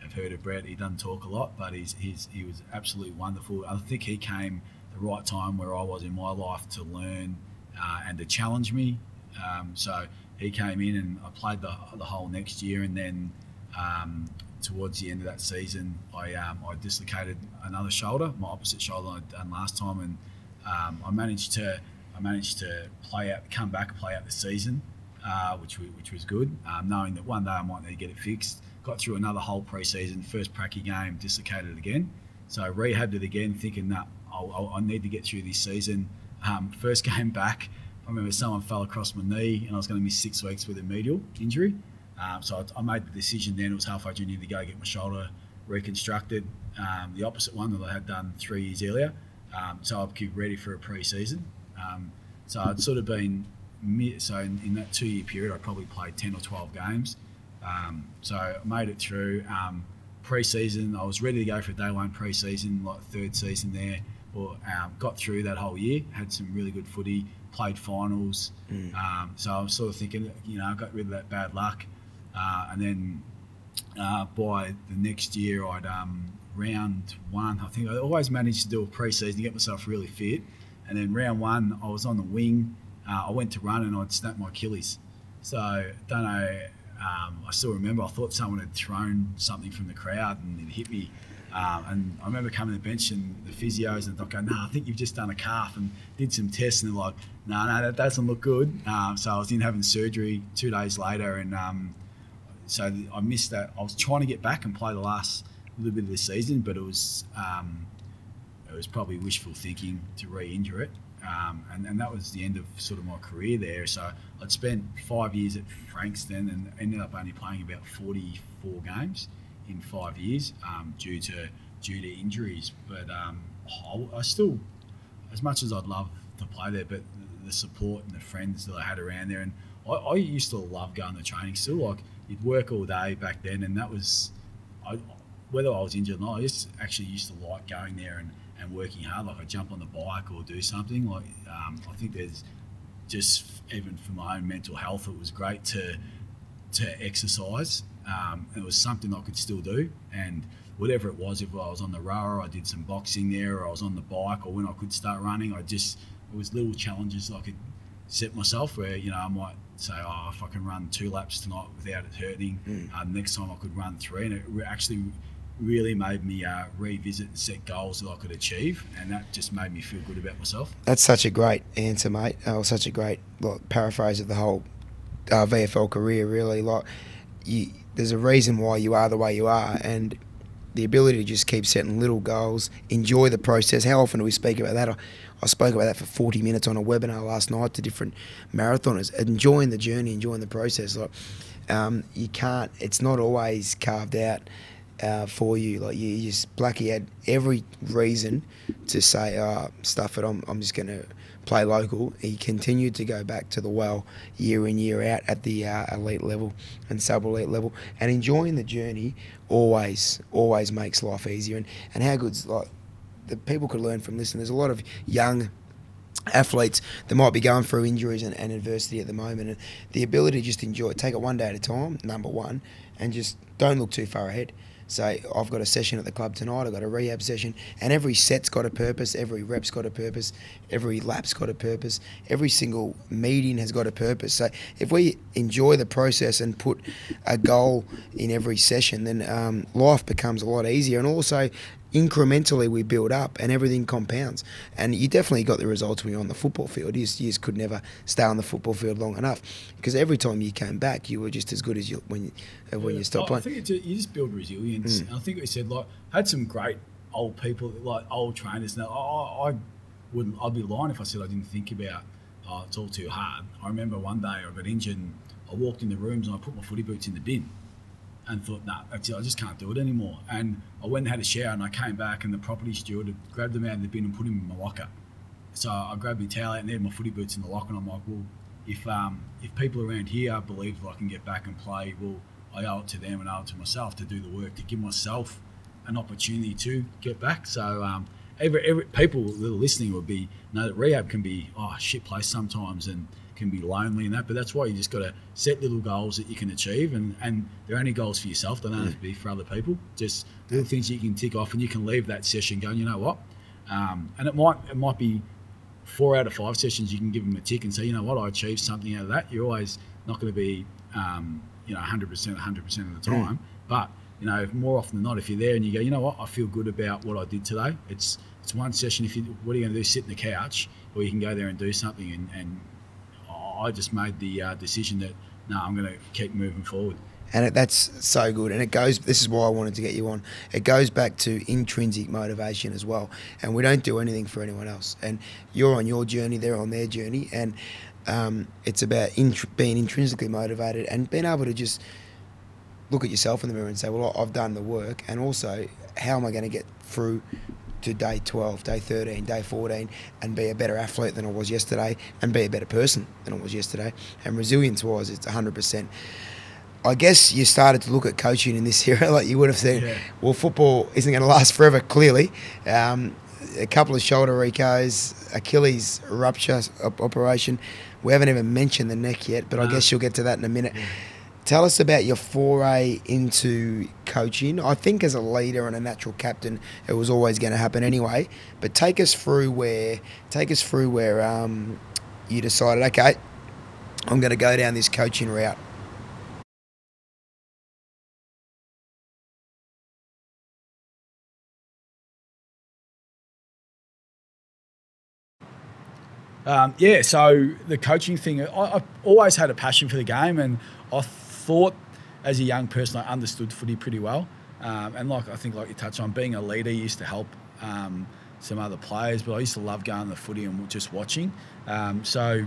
have heard of Brett, he doesn't talk a lot, but he's, he's, he was absolutely wonderful. I think he came the right time where I was in my life to learn uh, and to challenge me. Um, so he came in and I played the, the whole next year, and then um, towards the end of that season, I um, I dislocated another shoulder, my opposite shoulder I'd done last time, and um, I managed to I managed to play out, come back, and play out the season, uh, which wa- which was good, um, knowing that one day I might need to get it fixed. Got through another whole pre-season, first pracky game, dislocated again, so rehabbed it again, thinking that I need to get through this season. Um, first game back, I remember someone fell across my knee, and I was going to miss six weeks with a medial injury. Um, so I, I made the decision then. It was halfway through, to go get my shoulder reconstructed, um, the opposite one that I had done three years earlier. Um, so I'd keep ready for a pre-season. Um, so I'd sort of been so in, in that two-year period, I probably played ten or twelve games. Um, so I made it through um, pre-season. I was ready to go for day one pre-season, like third season there. Or um, got through that whole year. Had some really good footy. Played finals. Um, so I was sort of thinking, you know, I got rid of that bad luck. Uh, and then uh, by the next year, I'd um, round one. I think I always managed to do a pre-season to get myself really fit. And then round one, I was on the wing. Uh, I went to run and I'd snapped my Achilles. So don't know. Um, I still remember. I thought someone had thrown something from the crowd and it hit me. Um, and I remember coming to the bench and the physios and the doc go, "No, I think you've just done a calf." And did some tests and they're like, "No, no, that doesn't look good." Um, so I was in having surgery two days later, and um, so I missed that. I was trying to get back and play the last little bit of the season, but it was um, it was probably wishful thinking to re-injure it, um, and, and that was the end of sort of my career there. So I'd spent five years at Frankston and ended up only playing about 44 games in five years um, due to due to injuries. But um, I, I still, as much as I'd love to play there, but the, the support and the friends that I had around there, and I, I used to love going to training still. Like you'd work all day back then, and that was, I, whether I was injured or not, I just actually used to like going there and, and working hard. Like I jump on the bike or do something. Like um, I think there's just even for my own mental health, it was great to to exercise. Um, it was something I could still do, and whatever it was, if I was on the rower, I did some boxing there, or I was on the bike, or when I could start running, I just it was little challenges I could set myself where you know I might say, oh, if I can run two laps tonight without it hurting, uh, next time I could run three, and it re- actually really made me uh, revisit and set goals that I could achieve, and that just made me feel good about myself. That's such a great answer, mate. Oh, such a great like, paraphrase of the whole uh, VFL career. Really, like you, there's a reason why you are the way you are, and the ability to just keep setting little goals, enjoy the process. How often do we speak about that? I, spoke about that for 40 minutes on a webinar last night to different marathoners, enjoying the journey, enjoying the process. Like um, you can't. It's not always carved out uh, for you. Like you, just Blackie had every reason to say, uh, "Stuff it. I'm, I'm just going to play local, he continued to go back to the well year in year out at the uh, elite level and sub elite level, and enjoying the journey always always makes life easier. And and how good's like the people could learn from listening. There's a lot of young athletes that might be going through injuries and, and adversity at the moment and the ability to just enjoy it take it one day at a time number one and just don't look too far ahead so I've got a session at the club tonight. I've got a rehab session, and every set's got a purpose. Every rep's got a purpose. Every lap's got a purpose. Every single meeting has got a purpose. So if we enjoy the process and put a goal in every session, then um, life becomes a lot easier. And also, incrementally we build up and everything compounds. And you definitely got the results when you're on the football field. You just, you just could never stay on the football field long enough because every time you came back, you were just as good as you when you, uh, when you stopped I playing. I think you just build resilience. Mm. I think we said like had some great old people like old trainers. Now I, I wouldn't. I'd be lying if I said I didn't think about. Oh, it's all too hard. I remember one day I got injured. and I walked in the rooms and I put my footy boots in the bin and thought, nah, I just can't do it anymore. And I went and had a shower and I came back and the property steward had grabbed them out of the bin and put them in my locker. So I grabbed my towel out and there my footy boots in the locker and I'm like, well, if um, if people around here believe that I can get back and play, well, I owe it to them and I owe it to myself to do the work to give myself an opportunity to get back. So um, every, every people that are listening would be know that rehab can be oh shit place sometimes and can be lonely and that. But that's why you just got to set little goals that you can achieve, and and they're only goals for yourself. They don't yeah. have to be for other people. Just yeah. things you can tick off, and you can leave that session going. You know what? Um, and it might it might be four out of five sessions. You can give them a tick and say, you know what, I achieved something out of that. You're always not going to be um, you know 100 percent 100 percent of the time, but you know, more often than not, if you're there and you go, you know what, I feel good about what I did today. It's it's one session. If you, what are you going to do? Sit in the couch, or you can go there and do something and, and I just made the uh, decision that no, I'm going to keep moving forward. And that's so good. And it goes, this is why I wanted to get you on. It goes back to intrinsic motivation as well. And we don't do anything for anyone else. And you're on your journey, they're on their journey. And um, it's about int- being intrinsically motivated and being able to just look at yourself in the mirror and say, well, I've done the work. And also, how am I going to get through to day 12, day 13, day 14, and be a better athlete than I was yesterday, and be a better person than I was yesterday. And resilience wise, it's 100%. I guess you started to look at coaching in this era, like you would have said, yeah. well, football isn't going to last forever, clearly. Um, a couple of shoulder recos, Achilles rupture operation. We haven't even mentioned the neck yet, but no. I guess you'll get to that in a minute. Yeah. Tell us about your foray into coaching. I think as a leader and a natural captain, it was always going to happen anyway. But take us through where, take us through where um, you decided, okay, I'm going to go down this coaching route. Um, yeah, so the coaching thing, I, have always had a passion for the game, and I thought as a young person I understood footy pretty well. Um, and like I think, like you touched on, being a leader used to help um, some other players. But I used to love going to the footy and just watching. Um, so,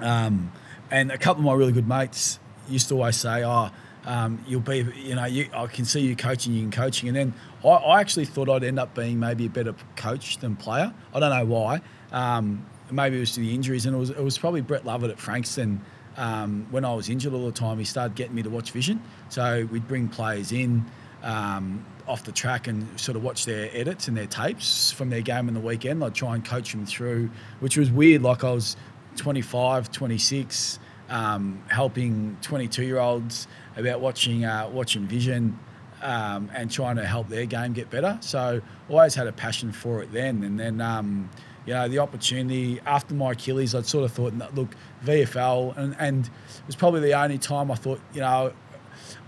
um, and a couple of my really good mates used to always say, "Oh, um, you'll be, you know, you, I can see you coaching, you can coaching." And then I, I, actually thought I'd end up being maybe a better coach than player. I don't know why. Um, maybe it was to the injuries, and it was it was probably Brett Lovett at Frankston um, when I was injured all the time, he started getting me to watch vision. So we'd bring players in um, off the track and sort of watch their edits and their tapes from their game in the weekend. I'd try and coach them through, which was weird. Like I was 25, 26, um, helping 22 year olds about watching uh, watching vision. Um, and trying to help their game get better. So I always had a passion for it then. And then um, you know, the opportunity after my Achilles, I'd sort of thought, look, VFL, and, and it was probably the only time I thought, you know,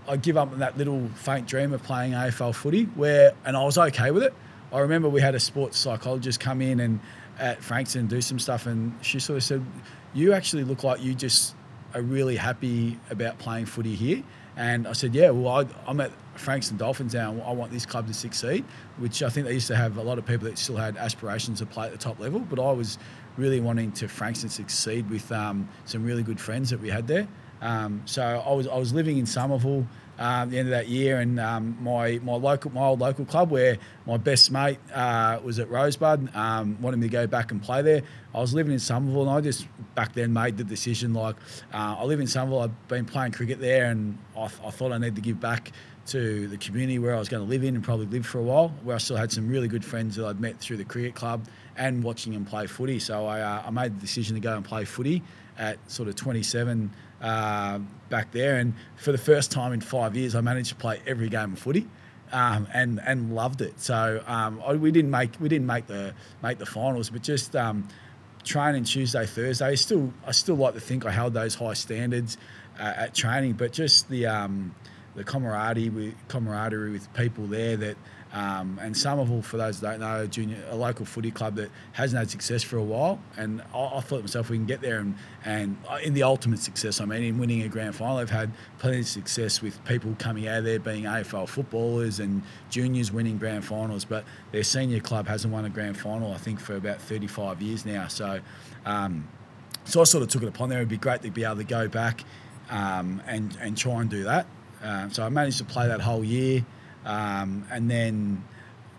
I'd give up that little faint dream of playing AFL footy, where, and I was okay with it. I remember we had a sports psychologist come in and at Frankston do some stuff, and she sort of said, "You actually look like you just are really happy about playing footy here." And I said, yeah, well, I, am at Frankston Dolphins now. I want this club to succeed, which I think they used to have a lot of people that still had aspirations to play at the top level. But I was really wanting to Frankston succeed with um, some really good friends that we had there. Um, so I was I was living in Somerville um, the end of that year, and um, my my local my old local club where my best mate uh, was at Rosebud um, wanted me to go back and play there. I was living in Somerville, and I just back then made the decision like uh, I live in Somerville. I've been playing cricket there, and I, I thought I needed to give back to the community where I was going to live in and probably live for a while, where I still had some really good friends that I'd met through the cricket club and watching them play footy. So I, uh, I made the decision to go and play footy at sort of 27 uh, back there. And for the first time in five years, I managed to play every game of footy. Um, and and loved it. So um, I, we didn't make we didn't make the make the finals, but just um, training Tuesday Thursday. Still I still like to think I held those high standards uh, at training, but just the um, the camaraderie with camaraderie with people there that um, and Somerville, for those that don't know, junior a local footy club that hasn't had success for a while. And I, I thought to myself, we can get there and, and in the ultimate success, I mean, in winning a grand final, they've had plenty of success with people coming out of there being AFL footballers and juniors winning grand finals. But their senior club hasn't won a grand final, I think, for about 35 years now. So, um, so I sort of took it upon there. It'd be great to be able to go back um, and and try and do that. Um, so I managed to play that whole year. Um, and then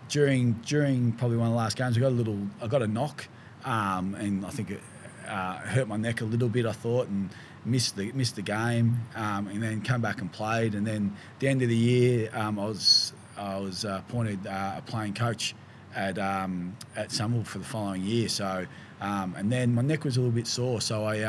during during probably one of the last games, I got a little, I got a knock, um, and I think it uh, hurt my neck a little bit. I thought and missed the missed the game, um, and then come back and played. And then the end of the year, um, I was I was uh, appointed uh, a playing coach at um, at Somerville for the following year. So um, and then my neck was a little bit sore, so I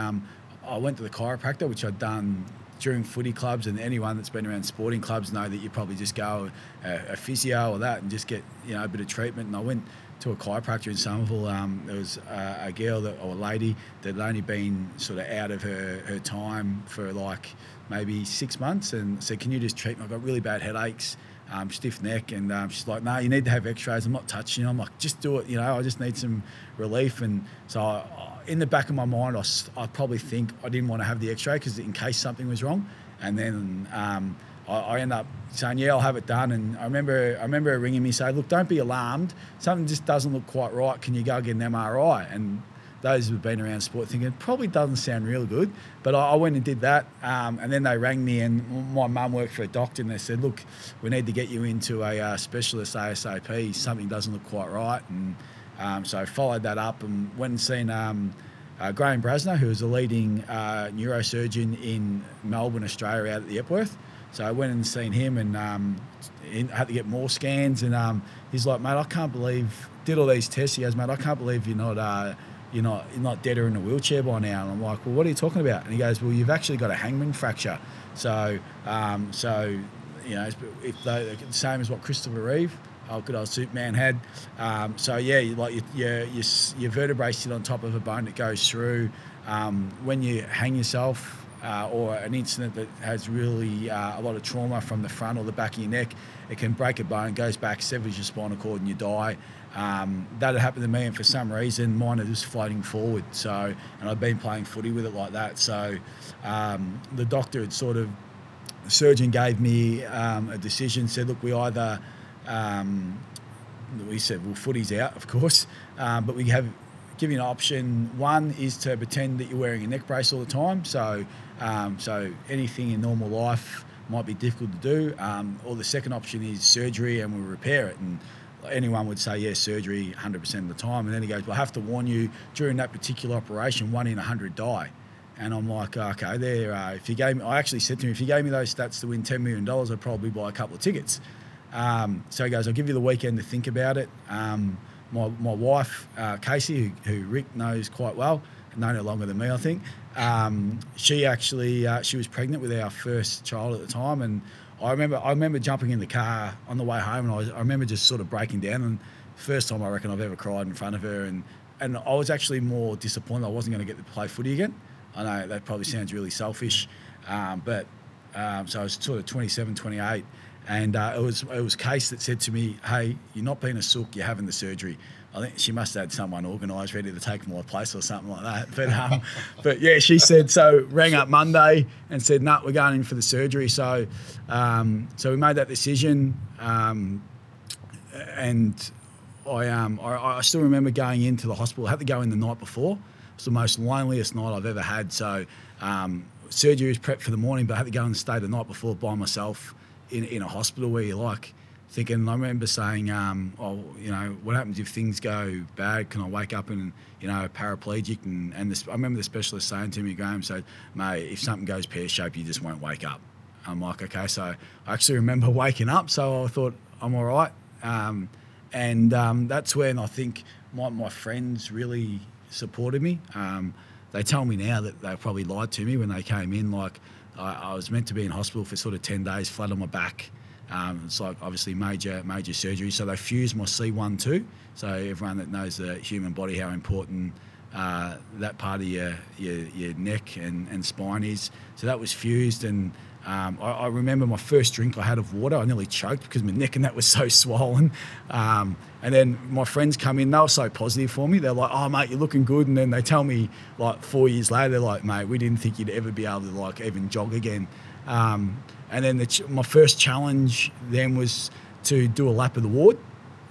I went to the chiropractor, which I'd done during footy clubs, and anyone that's been around sporting clubs know that you probably just go a, a physio or that and just get you know a bit of treatment. And I went to a chiropractor in Somerville. Um, there was a, a girl that, or a lady that had only been sort of out of her, her time for like maybe six months and said, Can you just treat me? I've got really bad headaches, um, stiff neck. And um, she's like, No, you need to have x rays. I'm not touching you. I'm like, Just do it. You know, I just need some relief. And so I, in the back of my mind, I, I probably think I didn't want to have the X-ray because in case something was wrong, and then um, I, I end up saying, "Yeah, I'll have it done." And I remember, I remember her ringing me saying, "Look, don't be alarmed. Something just doesn't look quite right. Can you go get an MRI?" And those who've been around sport thinking probably doesn't sound real good. But I, I went and did that, um, and then they rang me, and my mum worked for a doctor, and they said, "Look, we need to get you into a uh, specialist ASAP. Something doesn't look quite right." And um, so followed that up and went and seen um, uh, Graham Brazenor, who is a leading uh, neurosurgeon in Melbourne, Australia, out at the Epworth. So I went and seen him and um, had to get more scans. And um, he's like, mate, I can't believe, did all these tests. He goes, mate, I can't believe you're not, uh, you're not, you're not dead or in a wheelchair by now. And I'm like, well, what are you talking about? And he goes, well, you've actually got a hangman fracture. So, um, so you know, if the same as what Christopher Reeve oh, good old Superman had. Um, so yeah, like your, your, your, your, vertebrae sit on top of a bone that goes through. Um, when you hang yourself uh, or an incident that has really uh, a lot of trauma from the front or the back of your neck, it can break a bone, goes back, severs your spinal cord, and you die. Um, that had happened to me, and for some reason, mine just floating forward. So, and I've been playing footy with it like that. So, um, the doctor had sort of, the surgeon gave me um, a decision, said, look, we either um, we said, well, footy's out, of course, um, but we have give you an option. One is to pretend that you're wearing a neck brace all the time. So, um, so anything in normal life might be difficult to do. Um, or the second option is surgery, and we'll repair it. And anyone would say, yes, yeah, surgery 100% of the time. And then he goes, well, I have to warn you, during that particular operation, one in 100 die. And I'm like, okay, there. Uh, if you gave me, I actually said to him, if you gave me those stats to win $10 million, I'd probably buy a couple of tickets. Um, so he goes, I'll give you the weekend to think about it. Um, my, my wife, uh, Casey, who, who, Rick knows quite well, known her longer than me, I think. Um, she actually uh, she was pregnant with our first child at the time, and I remember I remember jumping in the car on the way home, and I, was, I remember just sort of breaking down. And first time I reckon I've ever cried in front of her, and and I was actually more disappointed I wasn't going to get to play footy again. I know that probably sounds really selfish, um, but um, so I was sort of 27, 28 and uh, it was it was Case that said to me, "Hey, you're not being a sook. You're having the surgery." I think she must have had someone organised ready to take my place or something like that. But um, but yeah, she said so. Rang up Monday and said, "No, nah, we're going in for the surgery." So um, so we made that decision, um, and I um I, I, still remember going into the hospital. I had to go in the night before. It's the most loneliest night I've ever had. So um, surgery was prepped for the morning, but I had to go and stay the night before by myself in, in a hospital where you're like thinking, I remember saying, um, oh, you know, what happens if things go bad? Can I wake up and, you know, paraplegic? And, and this, I remember the specialist saying to me, Graham said, mate, if something goes pear shaped, you just won't wake up. I'm like, okay. So I actually remember waking up. So I thought, I'm all right. Um, and um, that's when I think my, my friends really supported me. Um, they tell me now that they probably lied to me when they came in. Like, I, I was meant to be in hospital for sort of 10 days, flat on my back. Um, it's like obviously major major surgery. So they fused my C1 too. So everyone that knows the human body, how important uh, that part of your, your, your neck and, and spine is. So that was fused and um, I, I, remember my first drink I had of water, I nearly choked because my neck and that was so swollen. Um, and then my friends come in, they were so positive for me. They're like, "Oh, mate, you're looking good." And then they tell me, like four years later, they're like, "Mate, we didn't think you'd ever be able to like even jog again." Um, and then the ch- my first challenge then was to do a lap of the ward.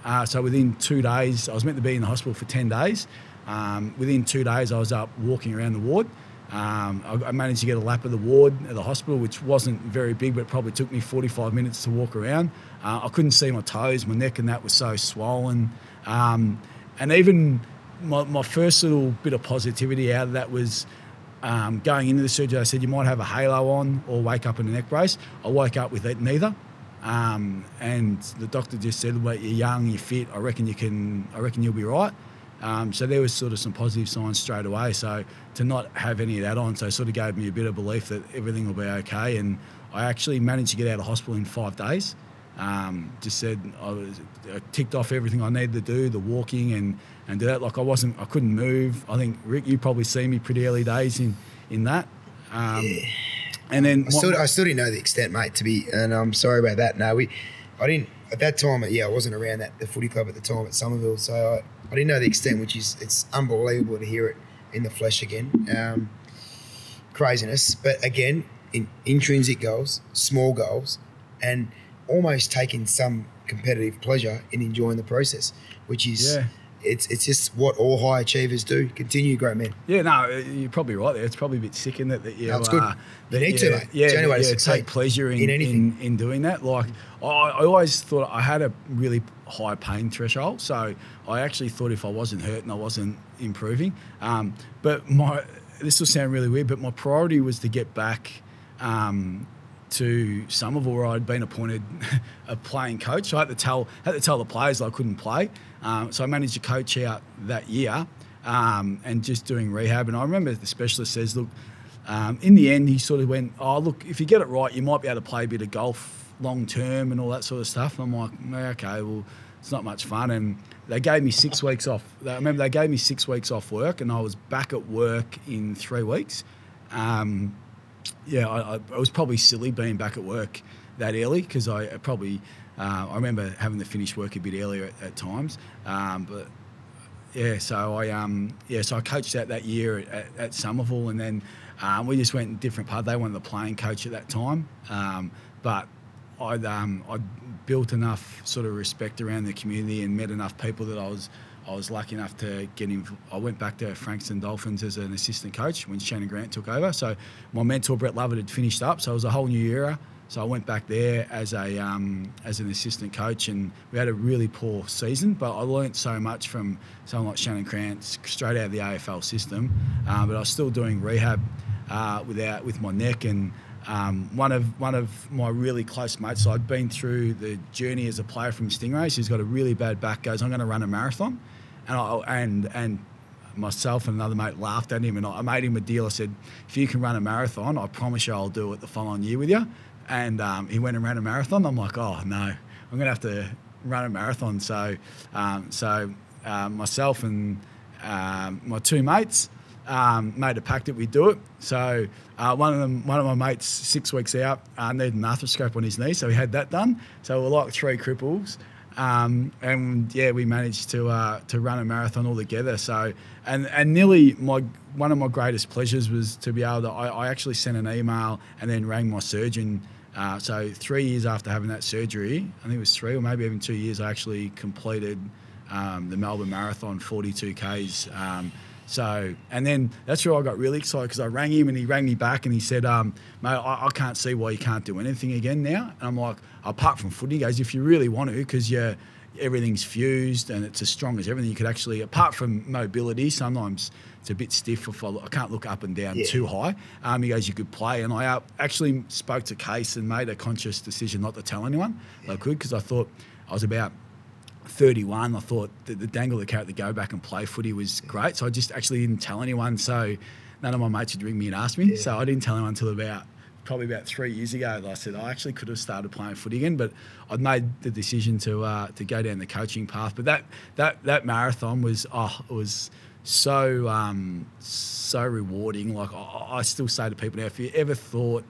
Uh, so within two days, I was meant to be in the hospital for ten days. Um, within two days, I was up walking around the ward. Um, I, I, managed to get a lap of the ward at the hospital, which wasn't very big, but it probably took me 45 minutes to walk around. Uh, I couldn't see my toes, my neck and that was so swollen. Um, and even my, my, first little bit of positivity out of that was um, going into the surgery. I said, You might have a halo on or wake up in a neck brace. I woke up with it, neither. Um, and the doctor just said, Well, you're young, you're fit, I reckon you can, I reckon you'll be right. Um, so there was sort of some positive signs straight away. So to not have any of that on, so sort of gave me a bit of belief that everything will be okay. And I actually managed to get out of hospital in five days. Um, just said I, was, I, ticked off everything I needed to do, the walking and and do that. Like I wasn't, I couldn't move. I think Rick, you probably see me pretty early days in in that. Um, yeah. And then I still, I still didn't know the extent, mate. To be, and I'm sorry about that. No, we, I didn't at that time. Yeah, I wasn't around that the footy club at the time at Somerville, so I, I didn't know the extent, which is it's unbelievable to hear it in the flesh again. Um, craziness, but again, in intrinsic goals, small goals, and almost taking some competitive pleasure in enjoying the process, which is yeah it's it's just what all high achievers do. Continue, great man. Yeah, no, you're probably right there. It's probably a bit sick in that that you. No, it's good. Uh, you need you, to, mate. Yeah, yeah, yeah take pleasure in, in anything in, in, doing that. Like I, I always thought I had a really high pain threshold, so I actually thought if I wasn't hurt and I wasn't improving, um, but my this will sound really weird, but my priority was to get back. Um, to Somerville where I'd been appointed a playing coach. So I had to tell had to tell the players I couldn't play. Um, so I managed to coach out that year um, and just doing rehab. And I remember the specialist says, look, um, in the end, he sort of went, oh, look, if you get it right, you might be able to play a bit of golf long term and all that sort of stuff. And I'm like, okay, well, it's not much fun. And they gave me six weeks off. I remember they gave me six weeks off work, and I was back at work in three weeks. Um, yeah, I, I, was probably silly being back at work that early because I probably uh, I remember having to finish work a bit earlier at, at times, um, but yeah, so I um, yeah, so I coached that that year at, at Somerville, and then um, we just went in different parts. They wanted the playing coach at that time, um, but I'd um, I built enough sort of respect around the community and met enough people that I was I was lucky enough to get in. I went back to Frankston Dolphins as an assistant coach when Shannon Grant took over. So my mentor Brett Lovett had finished up, so it was a whole new era. So I went back there as a um, as an assistant coach, and we had a really poor season. But I learnt so much from someone like Shannon Grant, straight out of the AFL system. Uh, but I was still doing rehab uh, without with my neck, and um, one of one of my really close mates. So I'd been through the journey as a player from Stingrays. He's got a really bad back. Goes, I'm going to run a marathon, and I, and and myself and another mate laughed at him, and I made him a deal. I said, if you can run a marathon, I promise you I'll do it the following year with you and um, he went and ran a marathon. I'm like, oh no, I'm going to have to run a marathon. So, um, so uh, myself and um, my two mates um, made a pact that we'd do it. So uh, one of them, one of my mates, six weeks out, uh, needed an arthroscope on his knee, so we had that done. So we're like three cripples. Um, and yeah, we managed to uh, to run a marathon all together. So and and nearly my one of my greatest pleasures was to be able to. I, I actually sent an email and then rang my surgeon uh, so three years after having that surgery, I think it was three or maybe even two years, I actually completed um, the Melbourne Marathon 42 Ks. Um, So, and then that's where I got really excited because I rang him and he rang me back and he said, um, mate, I, I, can't see why you can't do anything again now. And I'm like, apart from footy, he goes, if you really want to, because you're, everything's fused and it's as strong as everything, you could actually, apart from mobility, sometimes it's a bit stiff if I, I can't look up and down yeah. too high. Um, he goes, you could play. And I uh, actually spoke to Case and made a conscious decision not to tell anyone yeah. I could because I thought I was about – 31, I thought the, the dangle the carrot to go back and play footy was great. So I just actually didn't tell anyone. So none of my mates would ring me and ask me. Yeah. So I didn't tell anyone until about probably about three years ago. I said I actually could have started playing footy again, but I'd made the decision to uh, to go down the coaching path. But that that that marathon was oh it was so um, so rewarding. Like I, I still say to people now, if you ever thought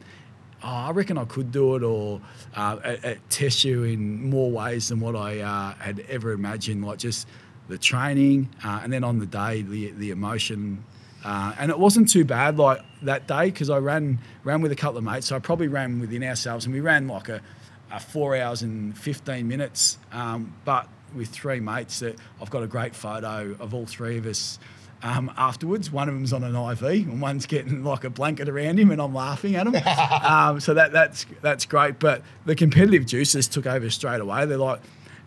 oh, I reckon I could do it, or uh, it, it tests you in more ways than what I uh, had ever imagined. Like just the training, uh, and then on the day, the the emotion. Uh, and it wasn't too bad like that day because I ran ran with a couple of mates. So I probably ran within ourselves, and we ran like a, a four hours and fifteen minutes. Um, but with three mates, that I've got a great photo of all three of us um, afterwards. One of them's on an IV, and one's getting like a blanket around him, and I'm laughing at him. um, so that that's that's great. But the competitive juices took over straight away. They're like,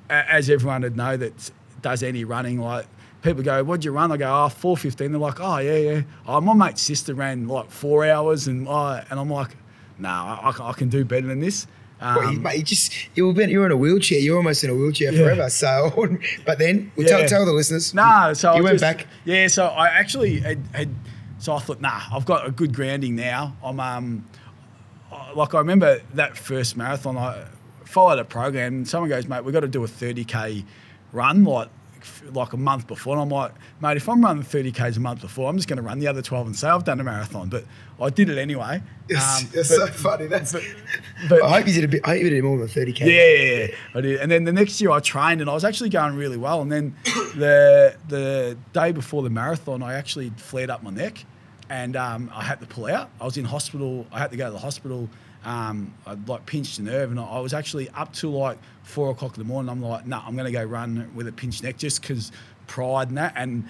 as everyone would know that does any running, like people go, "What'd you run?" I go, "Oh, 4:15." They're like, "Oh yeah, yeah." Oh, my mate's sister ran like four hours, and I and I'm like, "No, nah, I, I can do better than this." Um, well, you, just you were you're in a wheelchair. You're almost in a wheelchair yeah. forever. So, but then we'll yeah. tell, tell the listeners. No, so you I went just, back. Yeah, so I actually had, had, So I thought, nah, I've got a good grounding now. I'm um, like I remember that first marathon. I followed a program, and someone goes, mate, we've got to do a 30k run. Like like a month before. And I'm like, mate, if I'm running 30 Ks a month before, I'm just going to run the other 12 and say I've done a marathon. But I did it anyway. It's, um, it's but, so funny. That's, but, but, I hope you did a bit, I hope you did more than 30 K. Yeah, yeah, yeah, I did. And then the next year I trained and I was actually going really well. And then the, the day before the marathon, I actually flared up my neck and um, I had to pull out. I was in hospital. I had to go to the hospital um, I like pinched a nerve, and I, was actually up till like four o'clock in the morning. I'm like, no, nah, I'm going to go run with a pinched neck just because pride and that, and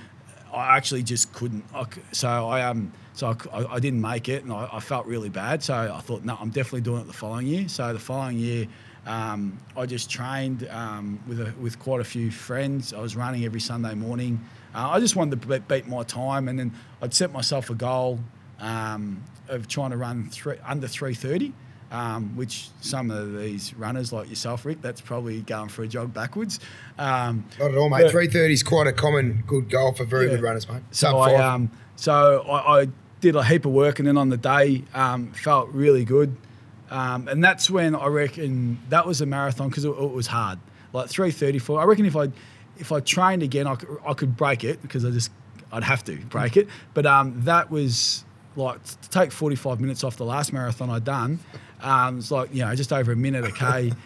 I actually just couldn't. I, so I um, so I, I, didn't make it, and I, I, felt really bad. So I thought, no, I'm definitely doing it the following year. So the following year. Um, I just trained um, with a, with quite a few friends. I was running every Sunday morning. Uh, I just wanted to beat my time, and then I'd set myself a goal um, of trying to run three, under 330. Um, which some of these runners like yourself, Rick, that's probably going for a jog backwards. Um, Not at all, mate. Three thirty is quite a common good goal for very yeah. good runners, mate. So I, um, so I, I, did a heap of work, and then on the day um, felt really good. Um, and that's when I reckon that was a marathon because it, it, was hard, like three thirty four. I reckon if I if I trained again, I could, I could break it because I just I'd have to break it. But um, that was like to take 45 minutes off the last marathon I'd done, um, it's like, you know, just over a minute a K.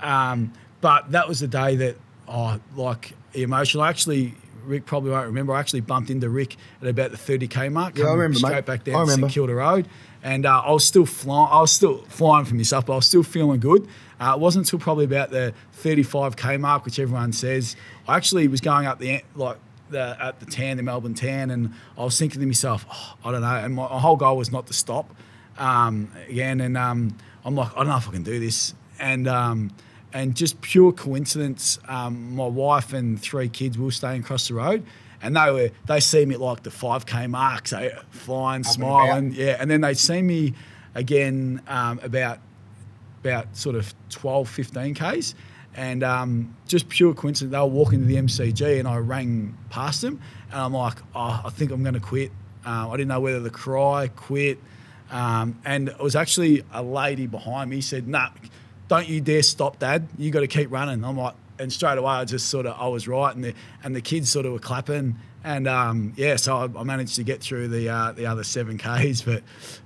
Um, but that was the day that, oh, like emotional. I actually, Rick probably won't remember. I actually bumped into Rick at about the 30k mark. Yeah, I remember, straight mate. back down to St Kilda Road, and uh, I was still flying. I was still flying for myself, but I was still feeling good. Uh, it wasn't until probably about the 35k mark, which everyone says. I actually was going up the like the, at the tan, the Melbourne tan, and I was thinking to myself, oh, I don't know. And my, my, whole goal was not to stop um, again. And um, I'm like, I don't know if I can do this. And um, and just pure coincidence, um, my wife and three kids were staying across the road. And they were they see me at like the 5k mark, so flying, Up smiling, and yeah. And then they see me again um, about about sort of 12, 15 k's, and um, just pure coincidence, they were walking to the MCG, and I rang past them, and I'm like, oh, I think I'm going to quit. Uh, I didn't know whether to cry, quit, um, and it was actually a lady behind me said, "Nah, don't you dare stop, Dad. You got to keep running." I'm like, and straight away I just sort of I was right, and the and the kids sort of were clapping, and um, yeah, so I, I, managed to get through the uh, the other seven k's. But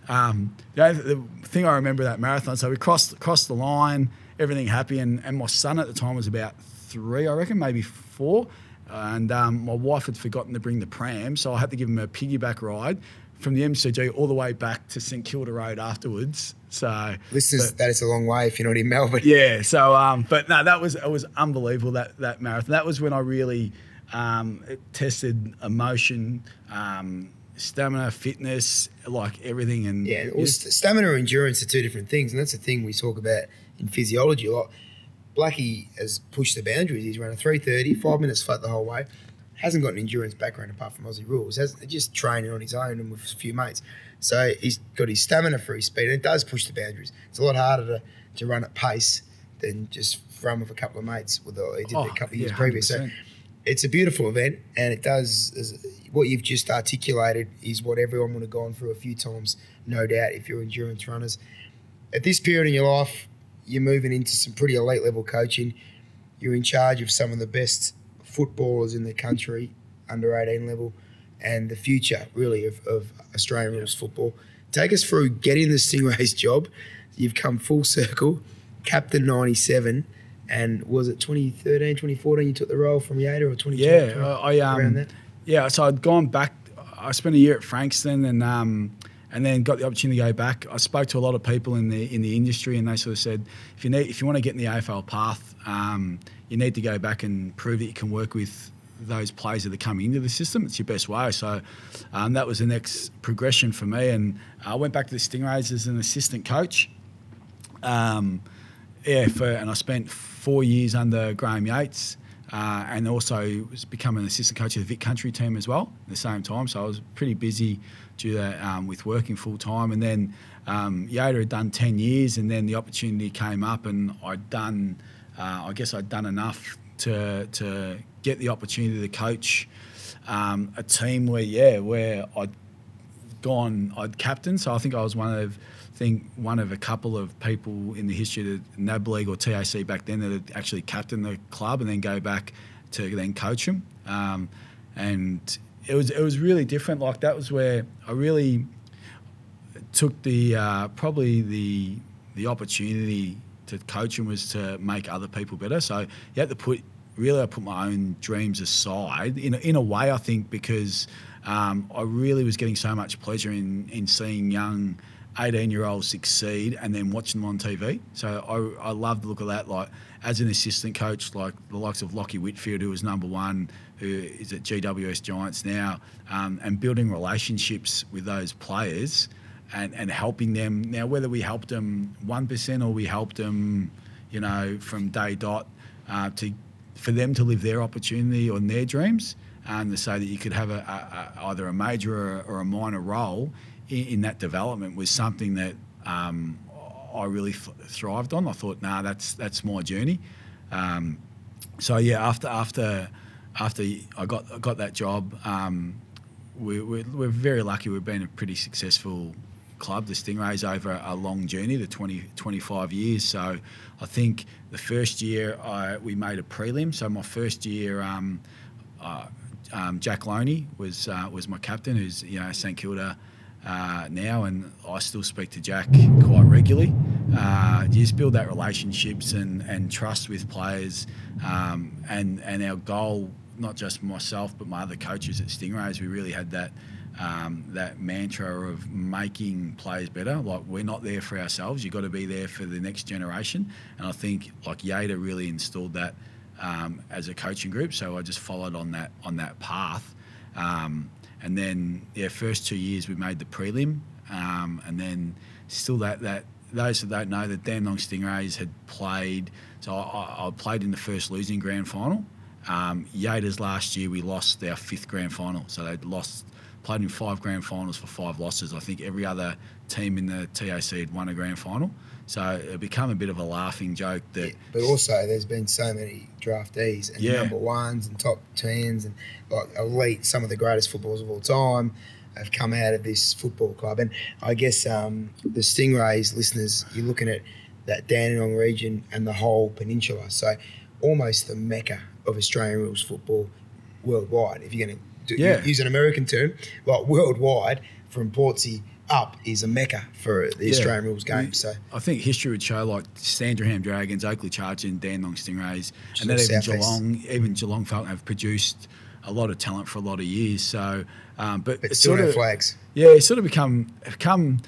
um, the, the thing I remember that marathon, so we crossed crossed the line everything happy. And, and my son at the time was about three, I reckon, maybe four. And um, my wife had forgotten to bring the pram, so I had to give him a piggyback ride from the MCG all the way back to St Kilda Road afterwards. So this is but, that is a long way if you're not in Melbourne. Yeah. So, um, but no, that was it was unbelievable that that marathon. That was when I really Um, tested emotion, um, stamina, fitness, like everything. And Yeah, well, st- stamina and endurance are two different things, and that's the thing we talk about in physiology a lot. Blackie has pushed the boundaries. He's run a 330, five minutes flat the whole way. Hasn't got an endurance background apart from Aussie rules. Has just training on his own and with a few mates. So he's got his stamina for his speed, and it does push the boundaries. It's a lot harder to, to run at pace than just run with a couple of mates. With the, he did Oh, a couple of yeah, years previous. So it's a beautiful event, and it does what you've just articulated is what everyone would have gone through a few times, no doubt. If you're endurance runners, at this period in your life, you're moving into some pretty elite level coaching. You're in charge of some of the best footballers in the country, under 18 level, and the future really of, of Australian rules football. Take us through getting the Stingrays job. You've come full circle, captain 97. And was it 2013, 2014 you took the role from Yader or 2012? Yeah, I, I around um, that? yeah. So I'd gone back. I spent a year at Frankston, and um, and then got the opportunity to go back. I spoke to a lot of people in the in the industry, and they sort of said, if you need, if you want to get in the AFL path, um, you need to go back and prove that you can work with those players that are coming into the system. It's your best way. So um, that was the next progression for me, and I went back to the Stingrays as an assistant coach. Um, yeah, for, and I spent four years under Graham Yates, uh, and also was become an assistant coach of the Vic Country team as well at the same time. So I was pretty busy due to um, with working full time, and then um, Yoda had done ten years, and then the opportunity came up, and I'd done, uh, I guess I'd done enough to to get the opportunity to coach um, a team where yeah, where I'd gone, I'd captain. So I think I was one of, think one of a couple of people in the history of the NAB League or TAC back then that had actually captained the club and then go back to then coach them. Um, and it was it was really different. Like that was where I really took the uh, probably the the opportunity to coach and was to make other people better. So you had to put really I put my own dreams aside in a, in a way I think because um, I really was getting so much pleasure in in seeing young. 18 year olds succeed and then watching them on TV. So I, I love the look of that. Like as an assistant coach, like the likes of Lachie Whitfield, who was number one, who is at GWS Giants now, um, and building relationships with those players and, and helping them. Now, whether we helped them 1% or we helped them, you know, from day dot uh, to for them to live their opportunity or their dreams, and to say that you could have a, a, a, either a major or or a minor role in, in, that development was something that um, I really thrived on. I thought, nah, that's that's my journey. Um, so yeah, after after after I got I got that job, um, we, we're, we're very lucky. We've been a pretty successful club, the Stingrays, over a long journey, the 20, 25 years. So I think the first year I, we made a prelim. So my first year, um, uh, um, Jack Lonie was uh, was my captain, who's you know St Kilda uh, now, and I still speak to Jack quite regularly. Uh, you just build that relationships and, and trust with players, um, and and our goal, not just myself but my other coaches at Stingrays, we really had that um, that mantra of making players better. Like we're not there for ourselves; you've got to be there for the next generation. And I think like Yada really installed that um, as a coaching group. So I just followed on that on that path. Um, and then yeah, first two years we made the prelim, um, and then still that that those that don't know that Dandenong Stingrays had played. So I, I played in the first losing grand final. Um, Yada's last year we lost our fifth grand final, so they'd lost played in five grand finals for five losses. I think every other team in the TAC had won a grand final. So it become a bit of a laughing joke that. Yeah, but also, there's been so many draftees and Yeah. number ones and top tens and like elite. Some of the greatest footballers of all time have come out of this football club. And I guess um, the Stingrays listeners, you're looking at that Dandenong region and the whole peninsula. So almost the mecca of Australian rules football worldwide. If you're going to Yeah. use an American term, like worldwide from Portsea up is a mecca for the Yeah. Australian rules game. So I think history would show like Sandringham Dragons, Oakleigh Chargers, and Dandenong Stingrays, Just and then even East. Geelong, even Geelong Falcon have produced a lot of talent for a lot of years. So, um, but, but it's sort of flags. yeah, it's sort of become come.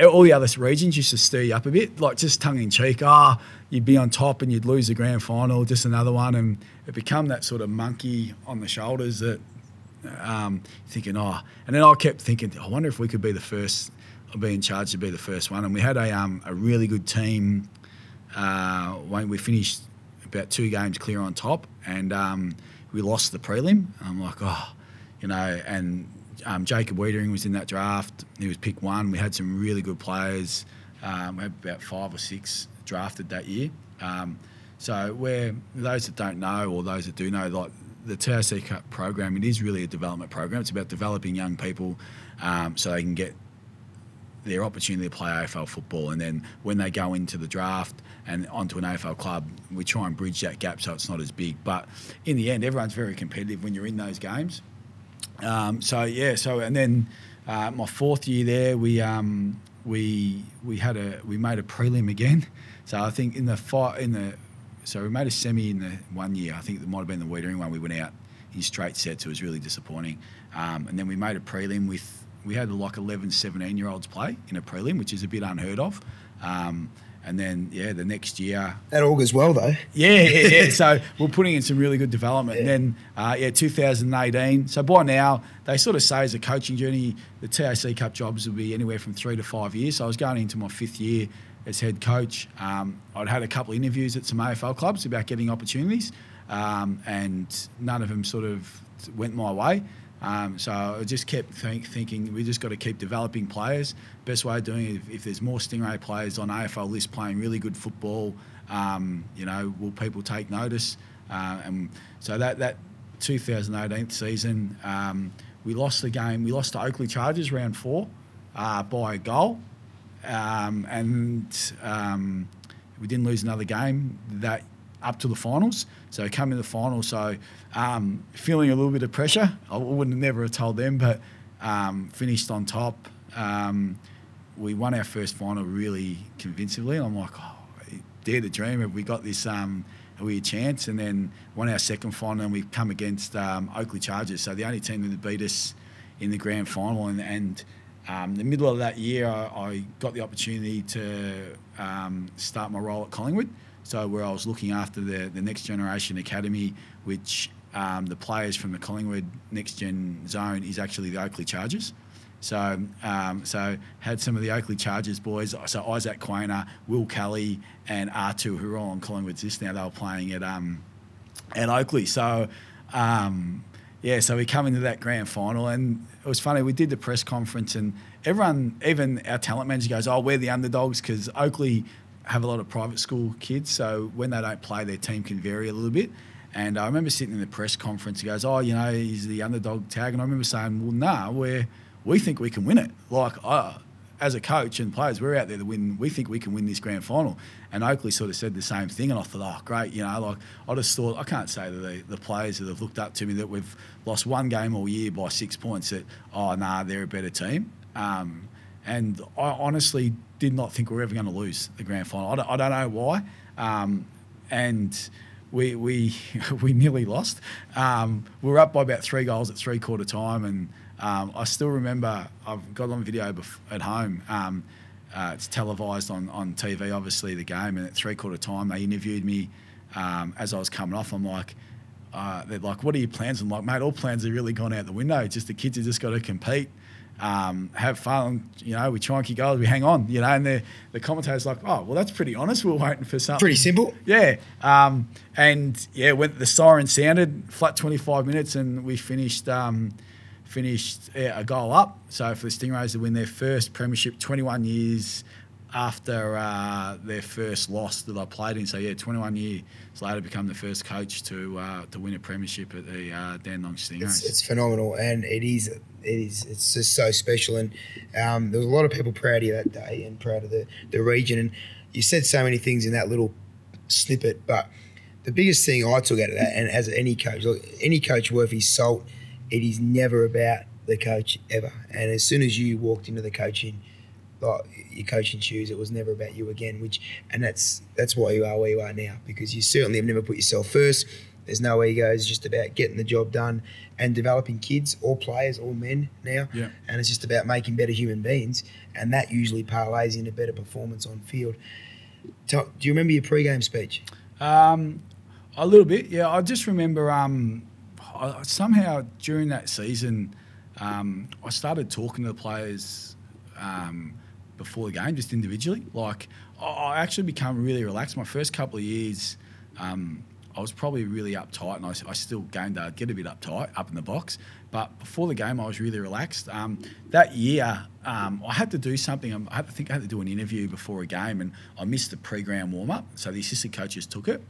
all the other regions used to stir you up a bit, like just tongue in cheek. Ah, oh, you'd be on top and you'd lose the grand final, just another one, and it become that sort of monkey on the shoulders that um, thinking, oh, and then I kept thinking, I wonder if we could be the first, or be in charge to be the first one. And we had a um, a really good team uh, when we finished about two games clear on top, and um, we lost the prelim. I'm like, oh, you know, and um, Jacob Weitering was in that draft. He was pick one. We had some really good players. Um, we had about five or six drafted that year. Um, so where those that don't know or those that do know, like the TAC Cup program, it is really a development program. It's about developing young people um, so they can get their opportunity to play AFL football. And then when they go into the draft and onto an AFL club, we try and bridge that gap so it's not as big. But in the end, everyone's very competitive when you're in those games. Um, so yeah, so and then uh, my fourth year there, we um, we we had a we made a prelim again. So I think in the fight in the so we made a semi in the one year. I think it might have been the Weitering one. We went out in straight sets. It was really disappointing. Um, and then we made a prelim with we had like 11, 17 year olds play in a prelim, which is a bit unheard of. Um, and then yeah, the next year that augurs well though. Yeah, yeah, yeah. so we're putting in some really good development. Yeah. And then uh, yeah, 2018. So by now they sort of say as a coaching journey, the TAC Cup jobs will be anywhere from three to five years. So I was going into my fifth year as head coach. Um, I'd had a couple of interviews at some AFL clubs about getting opportunities, um, and none of them sort of went my way. Um, so I just kept think, thinking we just got to keep developing players. Best way of doing it, if, if there's more Stingray players on AFL list playing really good football, um, you know, will people take notice? Uh, and so that that 2018 season, um, we lost the game. We lost to Oakleigh Chargers round four uh, by a goal, um, and um, we didn't lose another game that up to the finals. So come in the final, so um, feeling a little bit of pressure. I wouldn't never have told them, but um, finished on top. Um, we won our first final really convincingly, I'm like, oh, dare to dream. Have we got this? Um, we a chance? And then won our second final, and we come against um, Oakleigh Chargers. So the only team that beat us in the grand final, and, and um, the middle of that year, I, I got the opportunity to um, start my role at Collingwood. So where I was looking after the, the next generation academy, which um, the players from the Collingwood next gen zone is actually the Oakleigh Chargers. So, um, so had some of the Oakleigh Chargers boys. So Isaac Quaynor, Will Kelly, and R2, who are all on Collingwood's list now. They were playing at um, at Oakleigh. So, um, yeah. So we come into that grand final, and it was funny. We did the press conference, and everyone, even our talent manager, goes, "Oh, we're the underdogs," because Oakleigh have a lot of private school kids, so when they don't play, their team can vary a little bit. And I remember sitting in the press conference. He goes, "Oh, you know, he's the underdog tag," and I remember saying, "Well, nah, we we think we can win it. Like, uh, as a coach and players, we're out there to win. We think we can win this grand final." And Oakleigh sort of said the same thing, and I thought, "Oh, great!" You know, like I just thought I can't say to the, the players that have looked up to me that we've lost one game all year by six points. That oh, nah, they're a better team. Um, and I honestly did not think we were ever going to lose the grand final. I don't, I don't know why. Um, and we, we, we nearly lost. Um, we were up by about three goals at three quarter time. And um, I still remember, I've got on video at home. Um, uh, it's televised on, on TV, obviously, the game. And at three quarter time, they interviewed me um, as I was coming off. I'm like, uh, they're like, what are your plans? I'm like, mate, all plans have really gone out the window. It's just the kids have just got to compete um, have fun. You know, we try and keep going. We hang on. You know, and the the commentator's like, oh, well, that's pretty honest. We are waiting for something. Pretty simple. Yeah. Um, and yeah, when the siren sounded, flat 25 minutes, and we finished. Um, finished yeah, a goal up. So for the Stingrays to win their first premiership, 21 years after uh, their first loss that I played in. So yeah, 21 years later, become the first coach to uh, to win a premiership at the uh, Dandenong Stingrays. It's, it's, phenomenal, and it is it is it's just so special. And um, there was a lot of people proud of you that day and proud of the the region. And you said so many things in that little snippet, but the biggest thing I took out of that, and as any coach, look, any coach worth his salt, it is never about the coach ever. And as soon as you walked into the coaching like your coaching shoes. It was never about you again. Which and that's that's why you are where you are now because you certainly have never put yourself first. There's no ego. It's just about getting the job done and developing kids, all players, all men now. Yeah. And it's just about making better human beings, and that usually parlays into better performance on field. Do you remember your pre-game speech? Um, a little bit, yeah. I just remember um, I, somehow during that season, um, I started talking to the players um, before the game, just individually. Like I, actually become really relaxed. My first couple of years, um, I was probably really uptight, and I, I still gained to get a bit uptight up in the box. But before the game, I was really relaxed. Um, that year, um, I had to do something. I, had think I had to do an interview before a game, and I missed the pre-ground warm-up. So the assistant coaches took it,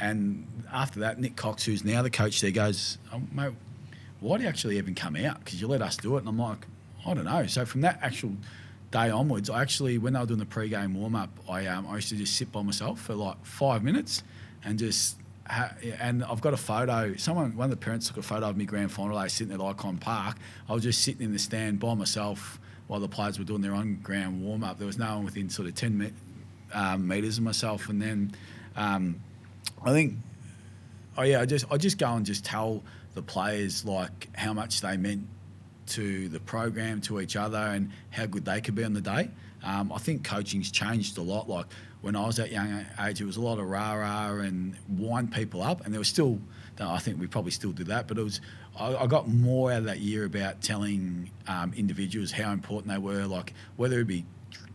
and after that, Nick Cox, who's now the coach there, goes, oh, "Mate, why do you actually even come out? Because you let us do it." And I'm like, "I don't know." So from that actual day onwards, I actually, when they were doing the pre-game warm-up, I, um, I used to just sit by myself for like five minutes and just and I've got a photo. Someone, one of the parents took a photo of me grand final day sitting at Ikon Park. I was just sitting in the stand by myself while the players were doing their own ground warm up. There was no one within sort of ten me- um, meters of myself. And then um, I think, oh yeah, I just I just go and just tell the players like how much they meant to the program, to each other, and how good they could be on the day. Um, I think coaching's changed a lot. Like when I was at young age, it was a lot of rah rah and wind people up, and there was still. I think we probably still do that, but it was. I, got more out of that year about telling um, individuals how important they were, like whether it be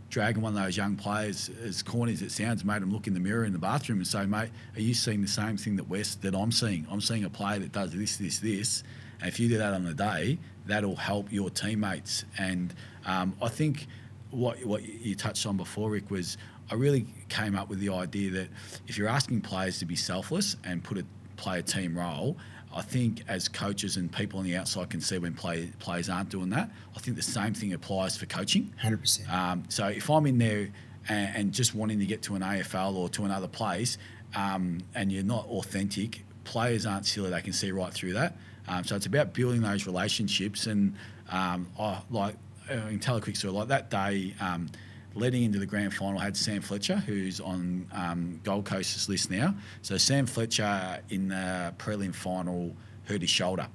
dragging one of those young players, as corny as it sounds, made him look in the mirror in the bathroom and say, "Mate, are you seeing the same thing that West that I'm seeing? I'm seeing a player that does this, this, this." And if you do that on the day, that'll help your teammates. And um, I think what what you touched on before, Rick, was I really came up with the idea that if you're asking players to be selfless and put a play a team role, I think as coaches and people on the outside can see when play, players aren't doing that. I think the same thing applies for coaching. Hundred um, percent. So if I'm in there and, and, just wanting to get to an AFL or to another place, um, and you're not authentic, players aren't silly. They can see right through that. Um, so it's about building those relationships and um, I, like uh, in tell a quick story. Like that day, um, leading into the grand final, had Sam Fletcher, who's on um, Gold Coast's list now. So Sam Fletcher in the prelim final hurt his shoulder,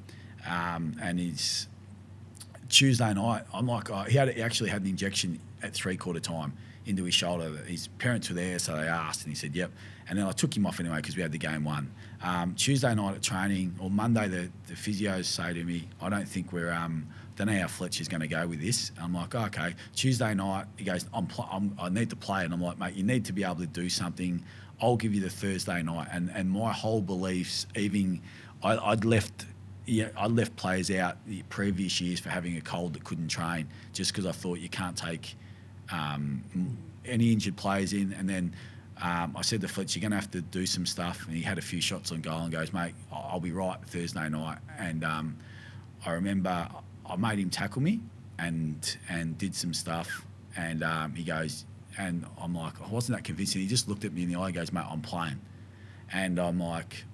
um, and he's Tuesday night. I'm like, oh, he had he actually had an injection at three quarter time into his shoulder. His parents were there, so they asked, and he said, "Yep." And then I took him off anyway because we had the game won. Um, Tuesday night at training or Monday, the, the physios say to me, "I don't think we're." Um, don't know how Fletcher's going to go with this. I'm like, oh, okay. Tuesday night, he goes, I'm, pl- I'm, i need to play, and I'm like, mate, you need to be able to do something. I'll give you the Thursday night, and and my whole beliefs, even I, I'd left. Yeah, I left players out the previous years for having a cold that couldn't train, just because I thought you can't take um, any injured players in. And then um, I said to Fletcher, you're going to have to do some stuff. And he had a few shots on goal and goes, mate, I'll be right Thursday night. And um, I remember I made him tackle me and and did some stuff. And um, he goes, and I'm like, I wasn't that convincing. He just looked at me in the eye and goes, mate, I'm playing. And I'm like,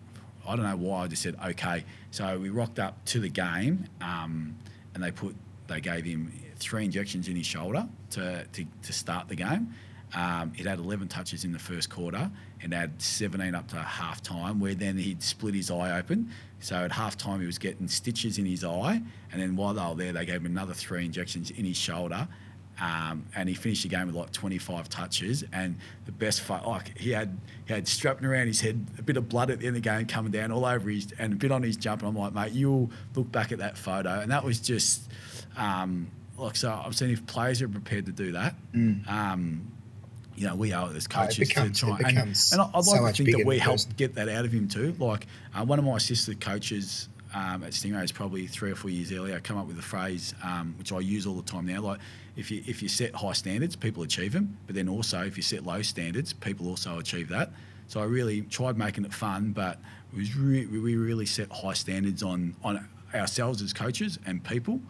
I don't know why. I just said, okay. So we rocked up to the game um, and they put, they gave him three injections in his shoulder to, to, to start the game. Um, it had 11 touches in the first quarter and had 17 up to half time, where then he'd split his eye open. So at half time, he was getting stitches in his eye. And then while they were there, they gave him another three injections in his shoulder. Um, and he finished the game with like 25 touches. And the best fight, like he had he had strapping around his head, a bit of blood at the end of the game coming down all over his, and a bit on his jump. And I'm like, mate, you'll look back at that photo. And that was just, um, like, so I've seen if players are prepared to do that. Mm. Um, you know, we are as coaches becomes, to try. And, and, I'd like so to think that we helped get that out of him too. Like uh, one of my assistant coaches um, at Stingrays probably three or four years earlier come up with a phrase um, which I use all the time now. Like if you if you set high standards, people achieve them. But then also if you set low standards, people also achieve that. So I really tried making it fun, but it was re- we really set high standards on on ourselves as coaches and people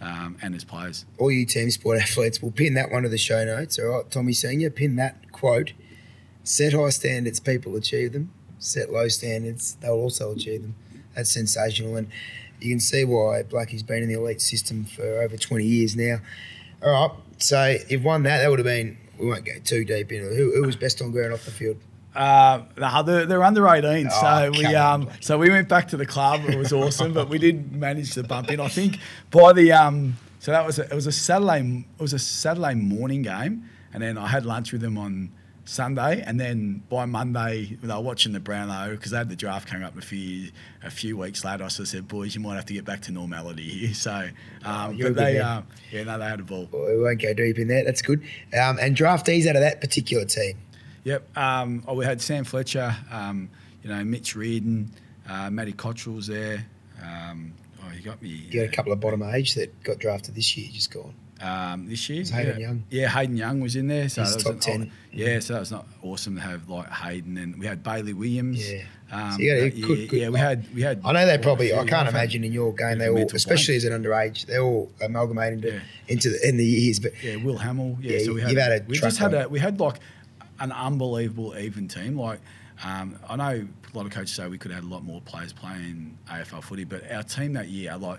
um, and his players. All you team sport athletes we'll pin that one to the show notes. All right, Tommy Senior, pin that quote. Set high standards, people achieve them. Set low standards, they'll also achieve them. That's sensational, and you can see why Blackie's been in the elite system for over 20 years now. All right, so if won that, that would have been. We won't go too deep into it. Who, who was best on ground off the field? Uh, nah, they're, they're under 18, Oh, so we um, so we went back to the club. It was awesome, but we did manage to bump in. I think by the um, so that was a, it was a Saturday it was a Saturday morning game, and then I had lunch with them on Sunday, and then by Monday they were watching the Brownlow because they had the draft coming up a few a few weeks later. I sort of said, "Boys, you might have to get back to normality here." So, um, you're but they uh, yeah, no, they had a ball. Well, we won't go deep in that. That's good. Um, and draftees out of that particular team. Yep. Um, oh, we had Sam Fletcher, um, you know, Mitch Reardon, uh, Matty Cottrell's there. Um, oh, you got me. You got a couple of bottom age that got drafted this year, just gone. um, this year. Was Hayden yeah. Young? Yeah, Hayden Young was in there. So He's that was top 10. yeah, so that was not awesome to have like Hayden and we had Bailey Williams. Yeah. Um, So you got a that good- good- yeah, we had we had. I know they probably. I can't imagine in your game they Yeah, all, especially as an underage, they all amalgamate into Yeah. into the, in the years. But Yeah, Will Hamill. Yeah, Yeah, so we you've had, had a we just had a we had like an unbelievable even team. Like um, I know a lot of coaches say we could have had a lot more players playing AFL footy, but our team that year, like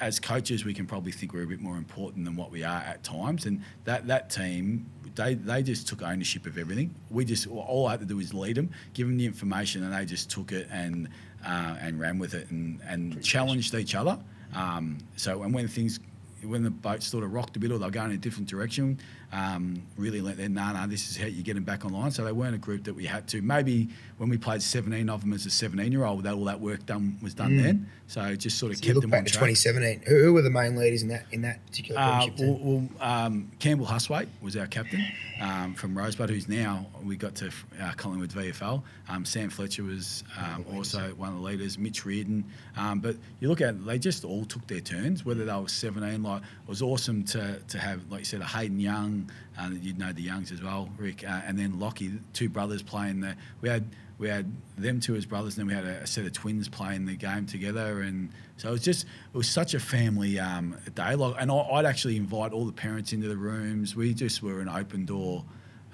as coaches, we can probably think we're a bit more important than what we are at times. And that that team, they they just took ownership of everything. We just all I had to do was lead them, give them the information, and they just took it and uh, and ran with it and and challenged each other. Um, so and when things when the boat sort of rocked a bit or they were going in a different direction, um, really let nah, nah, this is how you get them back online. So they weren't a group that we had to. Maybe when we played 17 of them as a 17 year old, that all that work done was done then. So it just sort of Mm. so kept look them back on to track. 2017. Who, who were the main leaders in that in that particular Uh, well, well, um, Campbell Hustwaite was our captain um, from Rosebud, who's now we got to uh, Collingwood VFL. Um, Sam Fletcher was um, also one of the leaders. Mitch Reardon, um, but you look at they just all took their turns. Whether they were 17, like it was awesome to to have like you said a Hayden Young, uh, you'd know the Youngs as well, Rick, uh, and then Lockie, two brothers playing the. We had we had them two as brothers, and then we had a, a set of twins playing the game together, and so it was just it was such a family um, day. Like, and I, I'd actually invite all the parents into the rooms. We just were an open door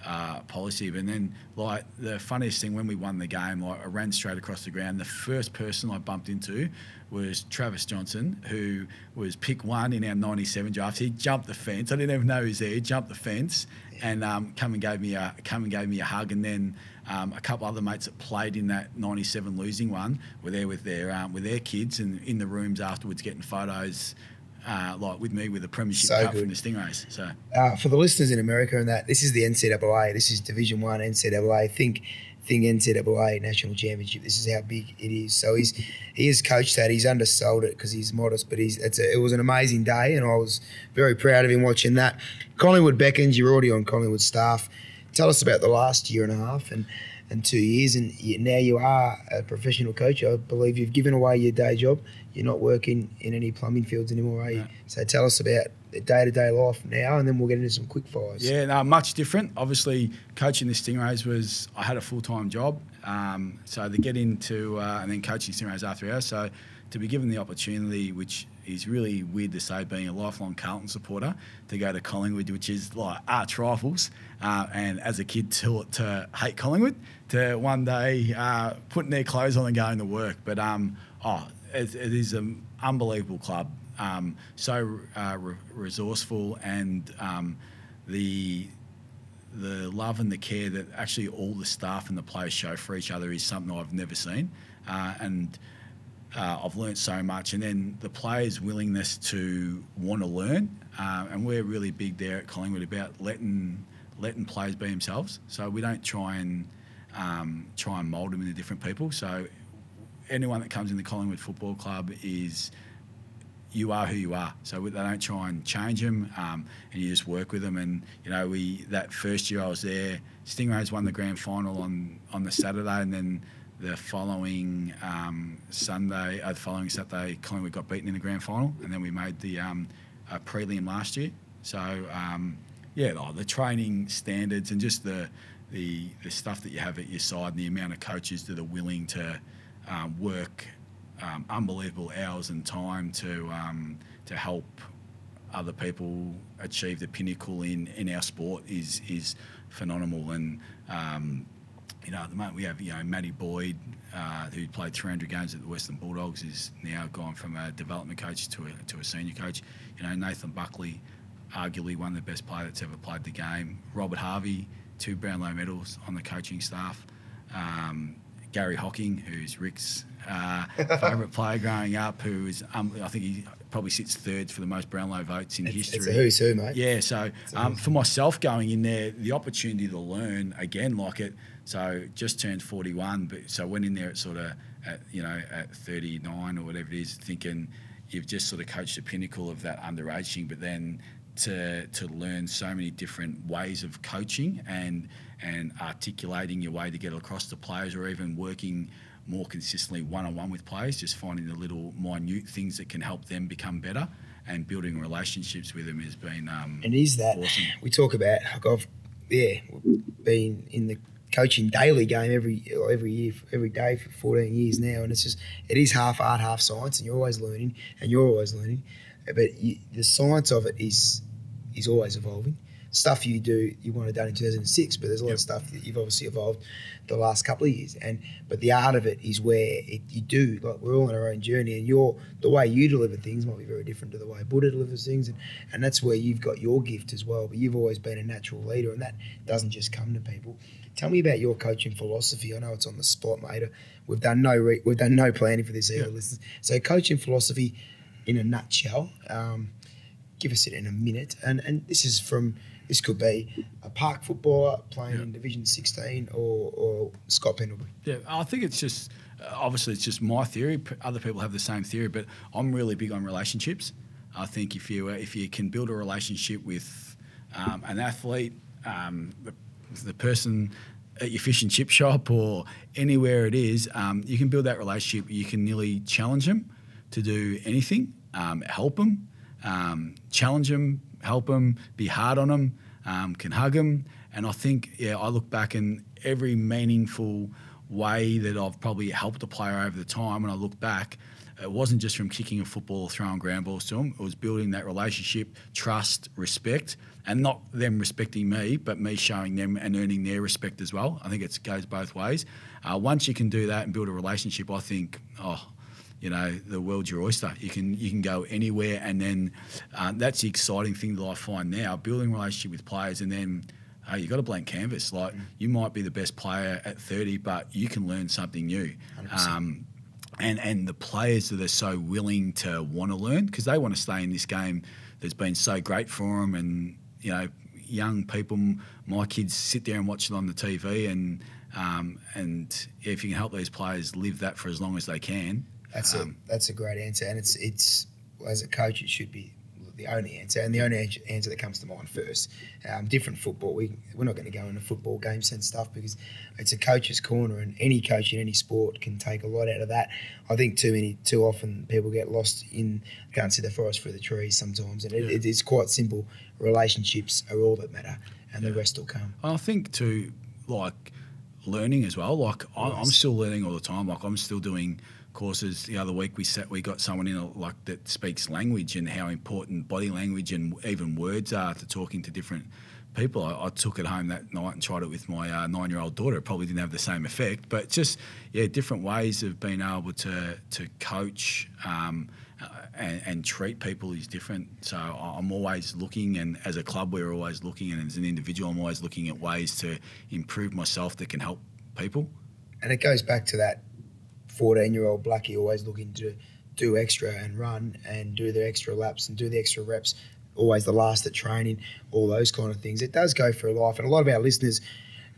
uh, policy. And then, like the funniest thing when we won the game, like I ran straight across the ground. The first person I bumped into was Travis Johnson, who was pick one in our '97 draft. He jumped the fence. I didn't even know he was there. He jumped the fence and um, come and gave me a come and gave me a hug. And then um, a couple other mates that played in that '97 losing one were there with their um, with their kids and in the rooms afterwards getting photos. Uh, like with me with the premiership So cup good. from the Stingrays. So uh, for the listeners in America and that, this is the NCAA. This is Division One NCAA. I think, think NCAA National Championship. This is how big it is. So he's he has coached that. He's undersold it because he's modest, but he's it's a, it was an amazing day, and I was very proud of him watching that. Collingwood beckons. You're already on Collingwood staff. Tell us about the last year and a half and. And two years, and you, now you are a professional coach. I believe you've given away your day job. You're not working in any plumbing fields anymore, are you? No. So tell us about the day-to-day life now, and then we'll get into some quick fires. Yeah, no, much different. Obviously, coaching the Stingrays was I had a full time job, um, so to get into uh, and then coaching Stingrays after hours. So to be given the opportunity, which is really weird to say, being a lifelong Carlton supporter, to go to Collingwood, which is like arch rivals, uh, and as a kid to, to hate Collingwood, to one day uh, putting their clothes on and going to work. But um, oh, it, it is an unbelievable club. Um, so uh, re- resourceful and um, the the love and the care that actually all the staff and the players show for each other is something I've never seen, uh, and uh, I've learnt so much. And then the players' willingness to want to learn, uh, and we're really big there at Collingwood about letting letting players be themselves. So we don't try and um, try and mould them into different people. So anyone that comes in the Collingwood Football Club is you are who you are. So they don't try and change them, um, and you just work with them. And you know, we that first year I was there, Stingrays won the grand final on on the Saturday, and then the following um, Sunday, uh, the following Saturday, Collingwood got beaten in the grand final, and then we made the um, uh, prelim last year. So um, yeah, like the training standards and just the the the stuff that you have at your side, and the amount of coaches that are willing to um, work um, unbelievable hours and time to um, to help other people achieve the pinnacle in, in our sport is is phenomenal. And um, you know, at the moment we have you know Matty Boyd, uh, who played 300 games at the Western Bulldogs, is now gone from a development coach to a, to a senior coach. You know, Nathan Buckley, arguably one of the best players that's ever played the game. Robert Harvey, two Brownlow medals on the coaching staff. um, Gary Hocking, who's Rick's uh, favourite player growing up, who is um, I think he probably sits third for the most Brownlow votes in It's, history. it's a who's who, mate. Yeah, so um, for myself going in there, the opportunity to learn again, like it. So just turned forty one, but so went in there at sort of at you know at thirty nine or whatever it is, thinking you've just sort of coached the pinnacle of that underaging, but then to to learn so many different ways of coaching and and articulating your way to get across to players, or even working more consistently one on one with players, just finding the little minute things that can help them become better and building relationships with them has been um, And is that awesome. we talk about? Like I've yeah been in the coaching daily game every every year every day for 14 years now, and it's just it is half art, half science, and you're always learning, and you're always learning, but you, the science of it is is always evolving. Stuff you do you want to done in 2006, but there's a lot Yep. of stuff that you've obviously evolved the last couple of years, and but the art of it is where it, you do like we're all on our own journey, and your the way you deliver things might be very different to the way Buddha delivers things, and, and that's where you've got your gift as well. But you've always been a natural leader, and that doesn't just come to people. Tell me about your coaching philosophy. I know it's on the spot, mate. We've done no re- we've done no planning for this either, listeners. So coaching philosophy, in a nutshell, um, give us it in a minute. And and this is from this could be a park footballer playing Yeah. in Division 16 or, or Scott Pendlebury. Yeah, I think it's just uh, obviously it's just my theory. Other people have the same theory, but I'm really big on relationships. I think if you uh, if you can build a relationship with um, an athlete, um, the, the person at your fish and chip shop or anywhere it is, um, you can build that relationship. You can nearly challenge them to do anything, um, help them, um, challenge them, help them, be hard on them, um, can hug them. And I think, yeah, I look back in every meaningful way that I've probably helped a player over the time, when I look back, it wasn't just from kicking a football or throwing ground balls to them. It was building that relationship, trust, respect, and not them respecting me, but me showing them and earning their respect as well. I think it goes both ways. Uh, once you can do that and build a relationship, I think, oh, you know, the world's your oyster. You can you can go anywhere, and then uh, that's the exciting thing that I find now: building relationship with players, and then. Hey, you got a blank canvas. Like you might be the best player at 30, but you can learn something new. Um, and and the players that are so willing to want to learn because they want to stay in this game that's been so great for them and you know young people my kids sit there and watch it on the TV and um, and if you can help these players live that for as long as they can That's um, a that's a great answer, and it's it's as a coach, it should be the only answer, and the only answer- that comes to mind first. Um, different football, we we're not going to go into football game sense stuff because it's a coach's corner, and any coach in any sport can take a lot out of that. I think too many too often people get lost in can't see the forest through the trees sometimes, and it, Yeah. it, it's quite simple. Relationships are all that matter, and the rest will come. I think too, like learning as well. Like I, I'm still learning all the time. Like I'm still doing courses. The other week we sat, we got someone in like that speaks language and how important body language and even words are to talking to different people. I, I took it home that night and tried it with my uh, nine-year-old daughter. It probably didn't have the same effect, but just yeah, different ways of being able to to coach. Um, uh, and, and treat people is different. So I'm always looking, and as a club, we're always looking, and as an individual, I'm always looking at ways to improve myself that can help people. And it goes back to that 14 year old Blackie always looking to do extra and run and do the extra laps and do the extra reps, always the last at training, all those kind of things. It does go for life. And a lot of our listeners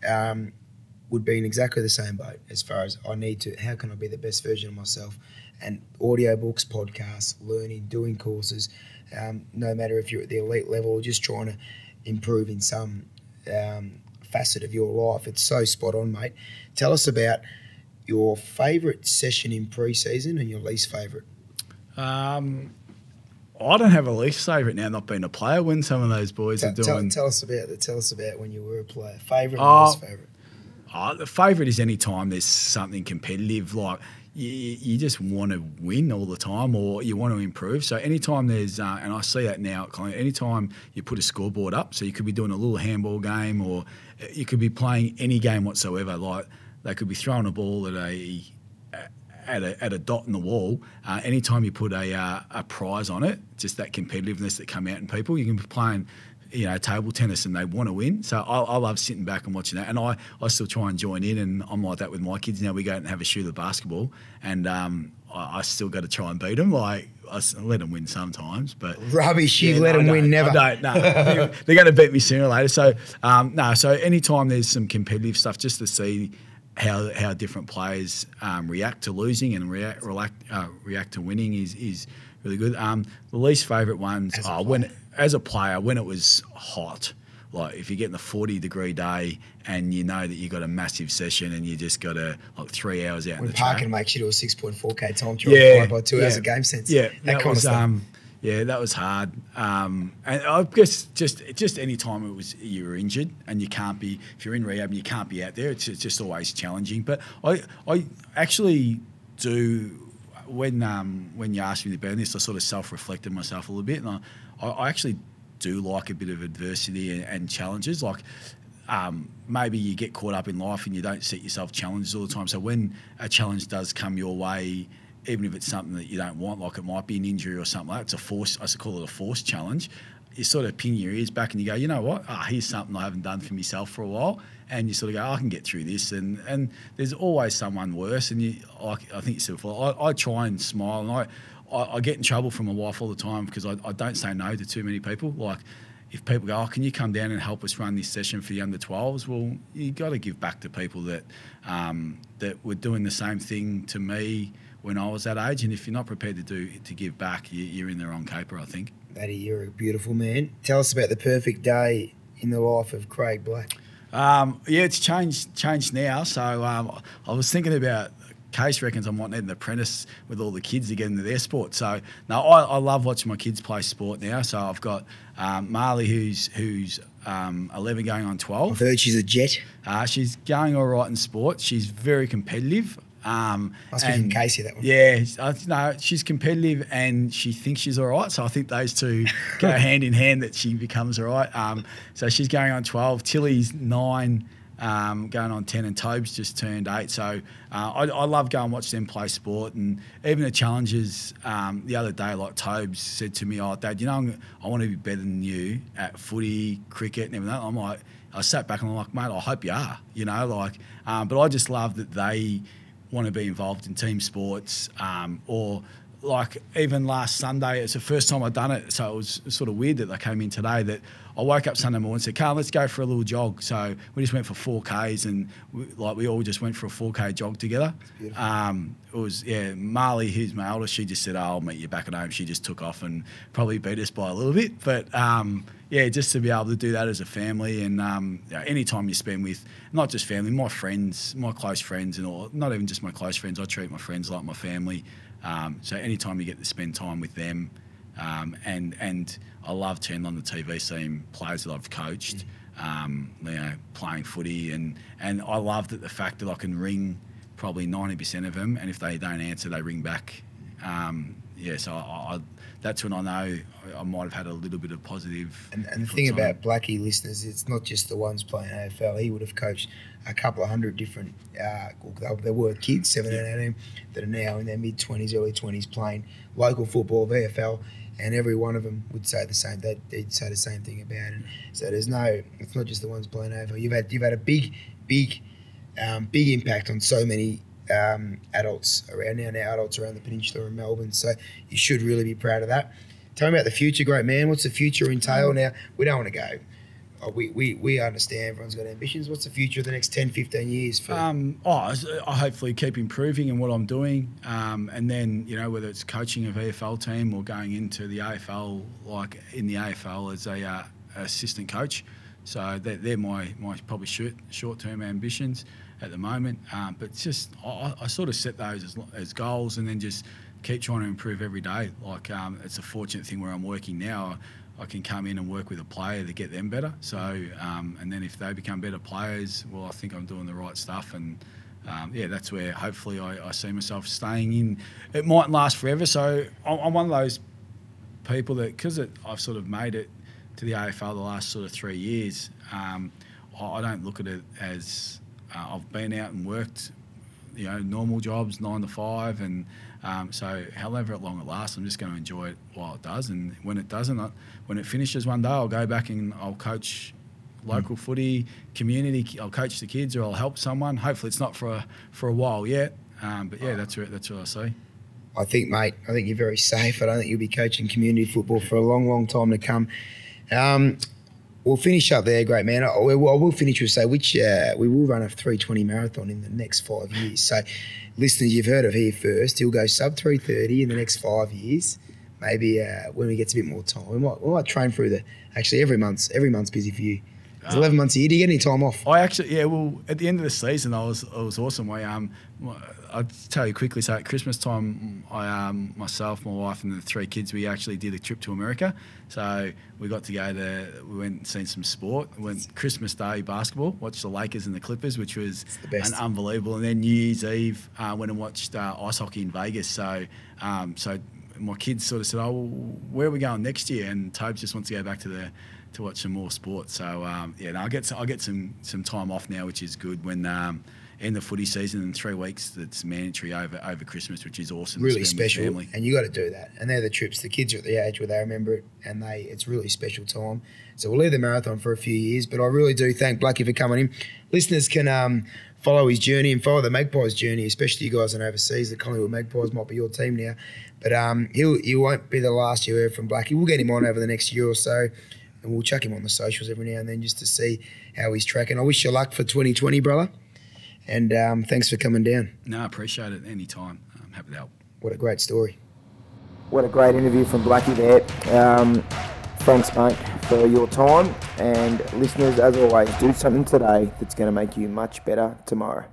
um, would be in exactly the same boat as far as I need to, how can I be the best version of myself? And audiobooks, podcasts, learning, doing courses, um, no matter if you're at the elite level or just trying to improve in some um, facet of your life. It's so spot on, mate. Tell us about your favourite session in pre-season and your least favourite. Um, I don't have a least favourite now, not being a player. When some of those boys Tell, are doing tell us about that. Tell us about when you were a player. Favourite Oh, least favourite. Oh, the favourite is any time there's something competitive, like you, you just want to win all the time or you want to improve. So anytime there's, uh, and I see that now, at Collingwood, anytime you put a scoreboard up, so you could be doing a little handball game or you could be playing any game whatsoever. Like they could be throwing a ball at a at a, at a dot in the wall. Uh, anytime you put a, uh, a prize on it, just that competitiveness that come out in people, you can be playing you know, table tennis and they want to win. So I, I, love sitting back and watching that. And I, I still try and join in, and I'm like that with my kids. Now we go out and have a shoot of basketball, and um, I, I, still got to try and beat them. Like I let them win sometimes, but rubbish. You yeah, let no, them win never. I don't. No, they're, they're going to beat me sooner or later. So um, no. So anytime there's some competitive stuff, just to see how how different players um, react to losing and react react, uh, react to winning is is really good. Um, the least favourite ones are when as a player when it was hot. Like if you're getting a 40 degree day and you know that you've got a massive session and you just got a like three hours out when in the parking track. makes you do a 6.4k time trial yeah, by two yeah, hours of game sense. Yeah, that, that kind was, of stuff. Um, yeah, that was hard. Um, and I guess just just any time it was you were injured and you can't be if you're in rehab and you can't be out there, it's, it's just always challenging. But I I actually do when um, when you asked me to be this, I sort of self reflected myself a little bit, and I, I actually do like a bit of adversity and, and challenges. Like um, maybe you get caught up in life and you don't set yourself challenges all the time. So when a challenge does come your way even if it's something that you don't want, like it might be an injury or something like that, it's a force, I call it a force challenge. You sort of pin your ears back and you go, you know what? Ah, here's something I haven't done for myself for a while. And you sort of go, oh, I can get through this. And, and there's always someone worse. And you, like, I think you said before, I, I try and smile. And I, I, I, get in trouble from my wife all the time because I, I don't say no to too many people. Like, if people go, oh, can you come down and help us run this session for the under 12s? Well, you got to give back to people that um, that were doing the same thing to me when I was that age. And if you're not prepared to do to give back, you're in the wrong caper, I think. Matty, you're a beautiful man. Tell us about the perfect day in the life of Craig Black. Um, yeah, it's changed changed now. So um, I was thinking about Case reckons I might need an apprentice with all the kids to get into their sport. So no, I, I love watching my kids play sport now. So I've got um, Marley who's who's um, 11 going on 12. I've heard she's a jet. Uh, she's going all right in sport. She's very competitive. Um, Must be from Casey that one. Yeah, I, no, she's competitive and she thinks she's all right. So I think those two go hand in hand that she becomes all right. Um, so she's going on 12. Tilly's nine. Um, going on 10 and Tobes just turned 8 so uh, I, I, love going and watch them play sport and even the challenges um, the other day like Tobes said to me oh dad you know I'm, i want to be better than you at footy cricket and everything I'm like I sat back and I'm like mate I hope you are you know like um, but I just love that they want to be involved in team sports um, or like even last Sunday, it's the first time I've done it, so it was sort of weird that they came in today. That I woke up Sunday morning and said, "Carl, let's go for a little jog." So we just went for four k's, and we, like we all just went for a four k jog together. Um, it was yeah. Marley, who's my oldest, she just said, oh, "I'll meet you back at home." She just took off and probably beat us by a little bit, but um, yeah, just to be able to do that as a family, and um, any time you spend with not just family, my friends, my close friends, and all, not even just my close friends. I treat my friends like my family. Um, so anytime you get to spend time with them, um, and and I love turning on the TV, seeing players that I've coached, um, you know, playing footy, and and I love that the fact that I can ring probably ninety percent of them, and if they don't answer, they ring back. Um, yeah, so I, I, that's when I know I might have had a little bit of positive. And, and the thing about Blackie listeners, it's not just the ones playing AFL. He would have coached a couple of hundred different. Uh, there were kids, 17, 18, that are now in their mid twenties, early twenties, playing local football, VFL, and every one of them would say the same. They'd, they'd say the same thing about it. So there's no. It's not just the ones playing AFL. You've had you've had a big, big, um, big impact on so many um, adults around now, now adults around the peninsula in Melbourne. So you should really be proud of that. Tell me about the future, great man. What's the future entail now? We don't want to go. Oh, we, we, we understand everyone's got ambitions. What's the future of the next 10, 15 years? For um, oh, I hopefully keep improving in what I'm doing. Um, and then, you know, whether it's coaching a VFL team or going into the AFL, like in the AFL as a uh, assistant coach. So they're, they're my, my probably short, short-term ambitions at the moment. Um, but just I, I, sort of set those as, as, goals and then just keep trying to improve every day. Like um, it's a fortunate thing where I'm working now. I, can come in and work with a player to get them better. So um, and then if they become better players, well, I think I'm doing the right stuff and. Um, yeah, that's where hopefully I, I, see myself staying in. It mightn't last forever, so I'm, one of those people that because I've sort of made it to the AFL the last sort of three years, um, I, I don't look at it as uh, I've been out and worked, you know normal jobs, nine to five, and um, so however long it lasts, I'm just going to enjoy it while it does. And when it doesn't, when it finishes one day, I'll go back and I'll coach local mm. footy, community. I'll coach the kids or I'll help someone. Hopefully, it's not for a, for a while yet. Um, but yeah, that's what, that's what I see. I think, mate, I think you're very safe. I don't think you'll be coaching community football for a long, long time to come. Um, we'll finish up there, great man. I, I will finish with say which uh, we will run a 320 marathon in the next five years. So, listeners, you've heard of here first. He'll go sub 330 in the next five years. Maybe uh, when we get a bit more time, we might, we might train through the. Actually, every month's every month's busy for you. It's um, 11 months a year. Do you get any time off? I actually, yeah. Well, at the end of the season, I was, it was awesome. I um, I'll tell you quickly. So at Christmas time, I um, myself, my wife, and the three kids, we actually did a trip to America. So we got to go there. We went and seen some sport. We went Christmas Day basketball, watched the Lakers and the Clippers, which was an unbelievable. And then New Year's Eve, uh, went and watched uh, ice hockey in Vegas. So um, so my kids sort of said, "Oh, well, where are we going next year?" And Tobe just wants to go back to the to watch some more sport. So um, yeah, no, I get I get some some time off now, which is good when. End the footy season in three weeks that's mandatory over over Christmas, which is awesome. Really special, and you got to do that. And they're the trips. The kids are at the age where they remember it, and they it's really special time. So we'll leave the marathon for a few years, but I really do thank Blackie for coming in. Listeners can um, follow his journey and follow the Magpies journey, especially you guys in overseas. The Collingwood Magpies might be your team now, but um, he'll he won't be the last you hear from Blackie. We'll get him on over the next year or so. And we'll chuck him on the socials every now and then just to see how he's tracking. I wish you luck for 2020, brother. And um, thanks for coming down. No, I appreciate it anytime. I'm happy to help. What a great story. What a great interview from Blackie there. Um, thanks, mate, for your time. And listeners, as always, do something today that's going to make you much better tomorrow.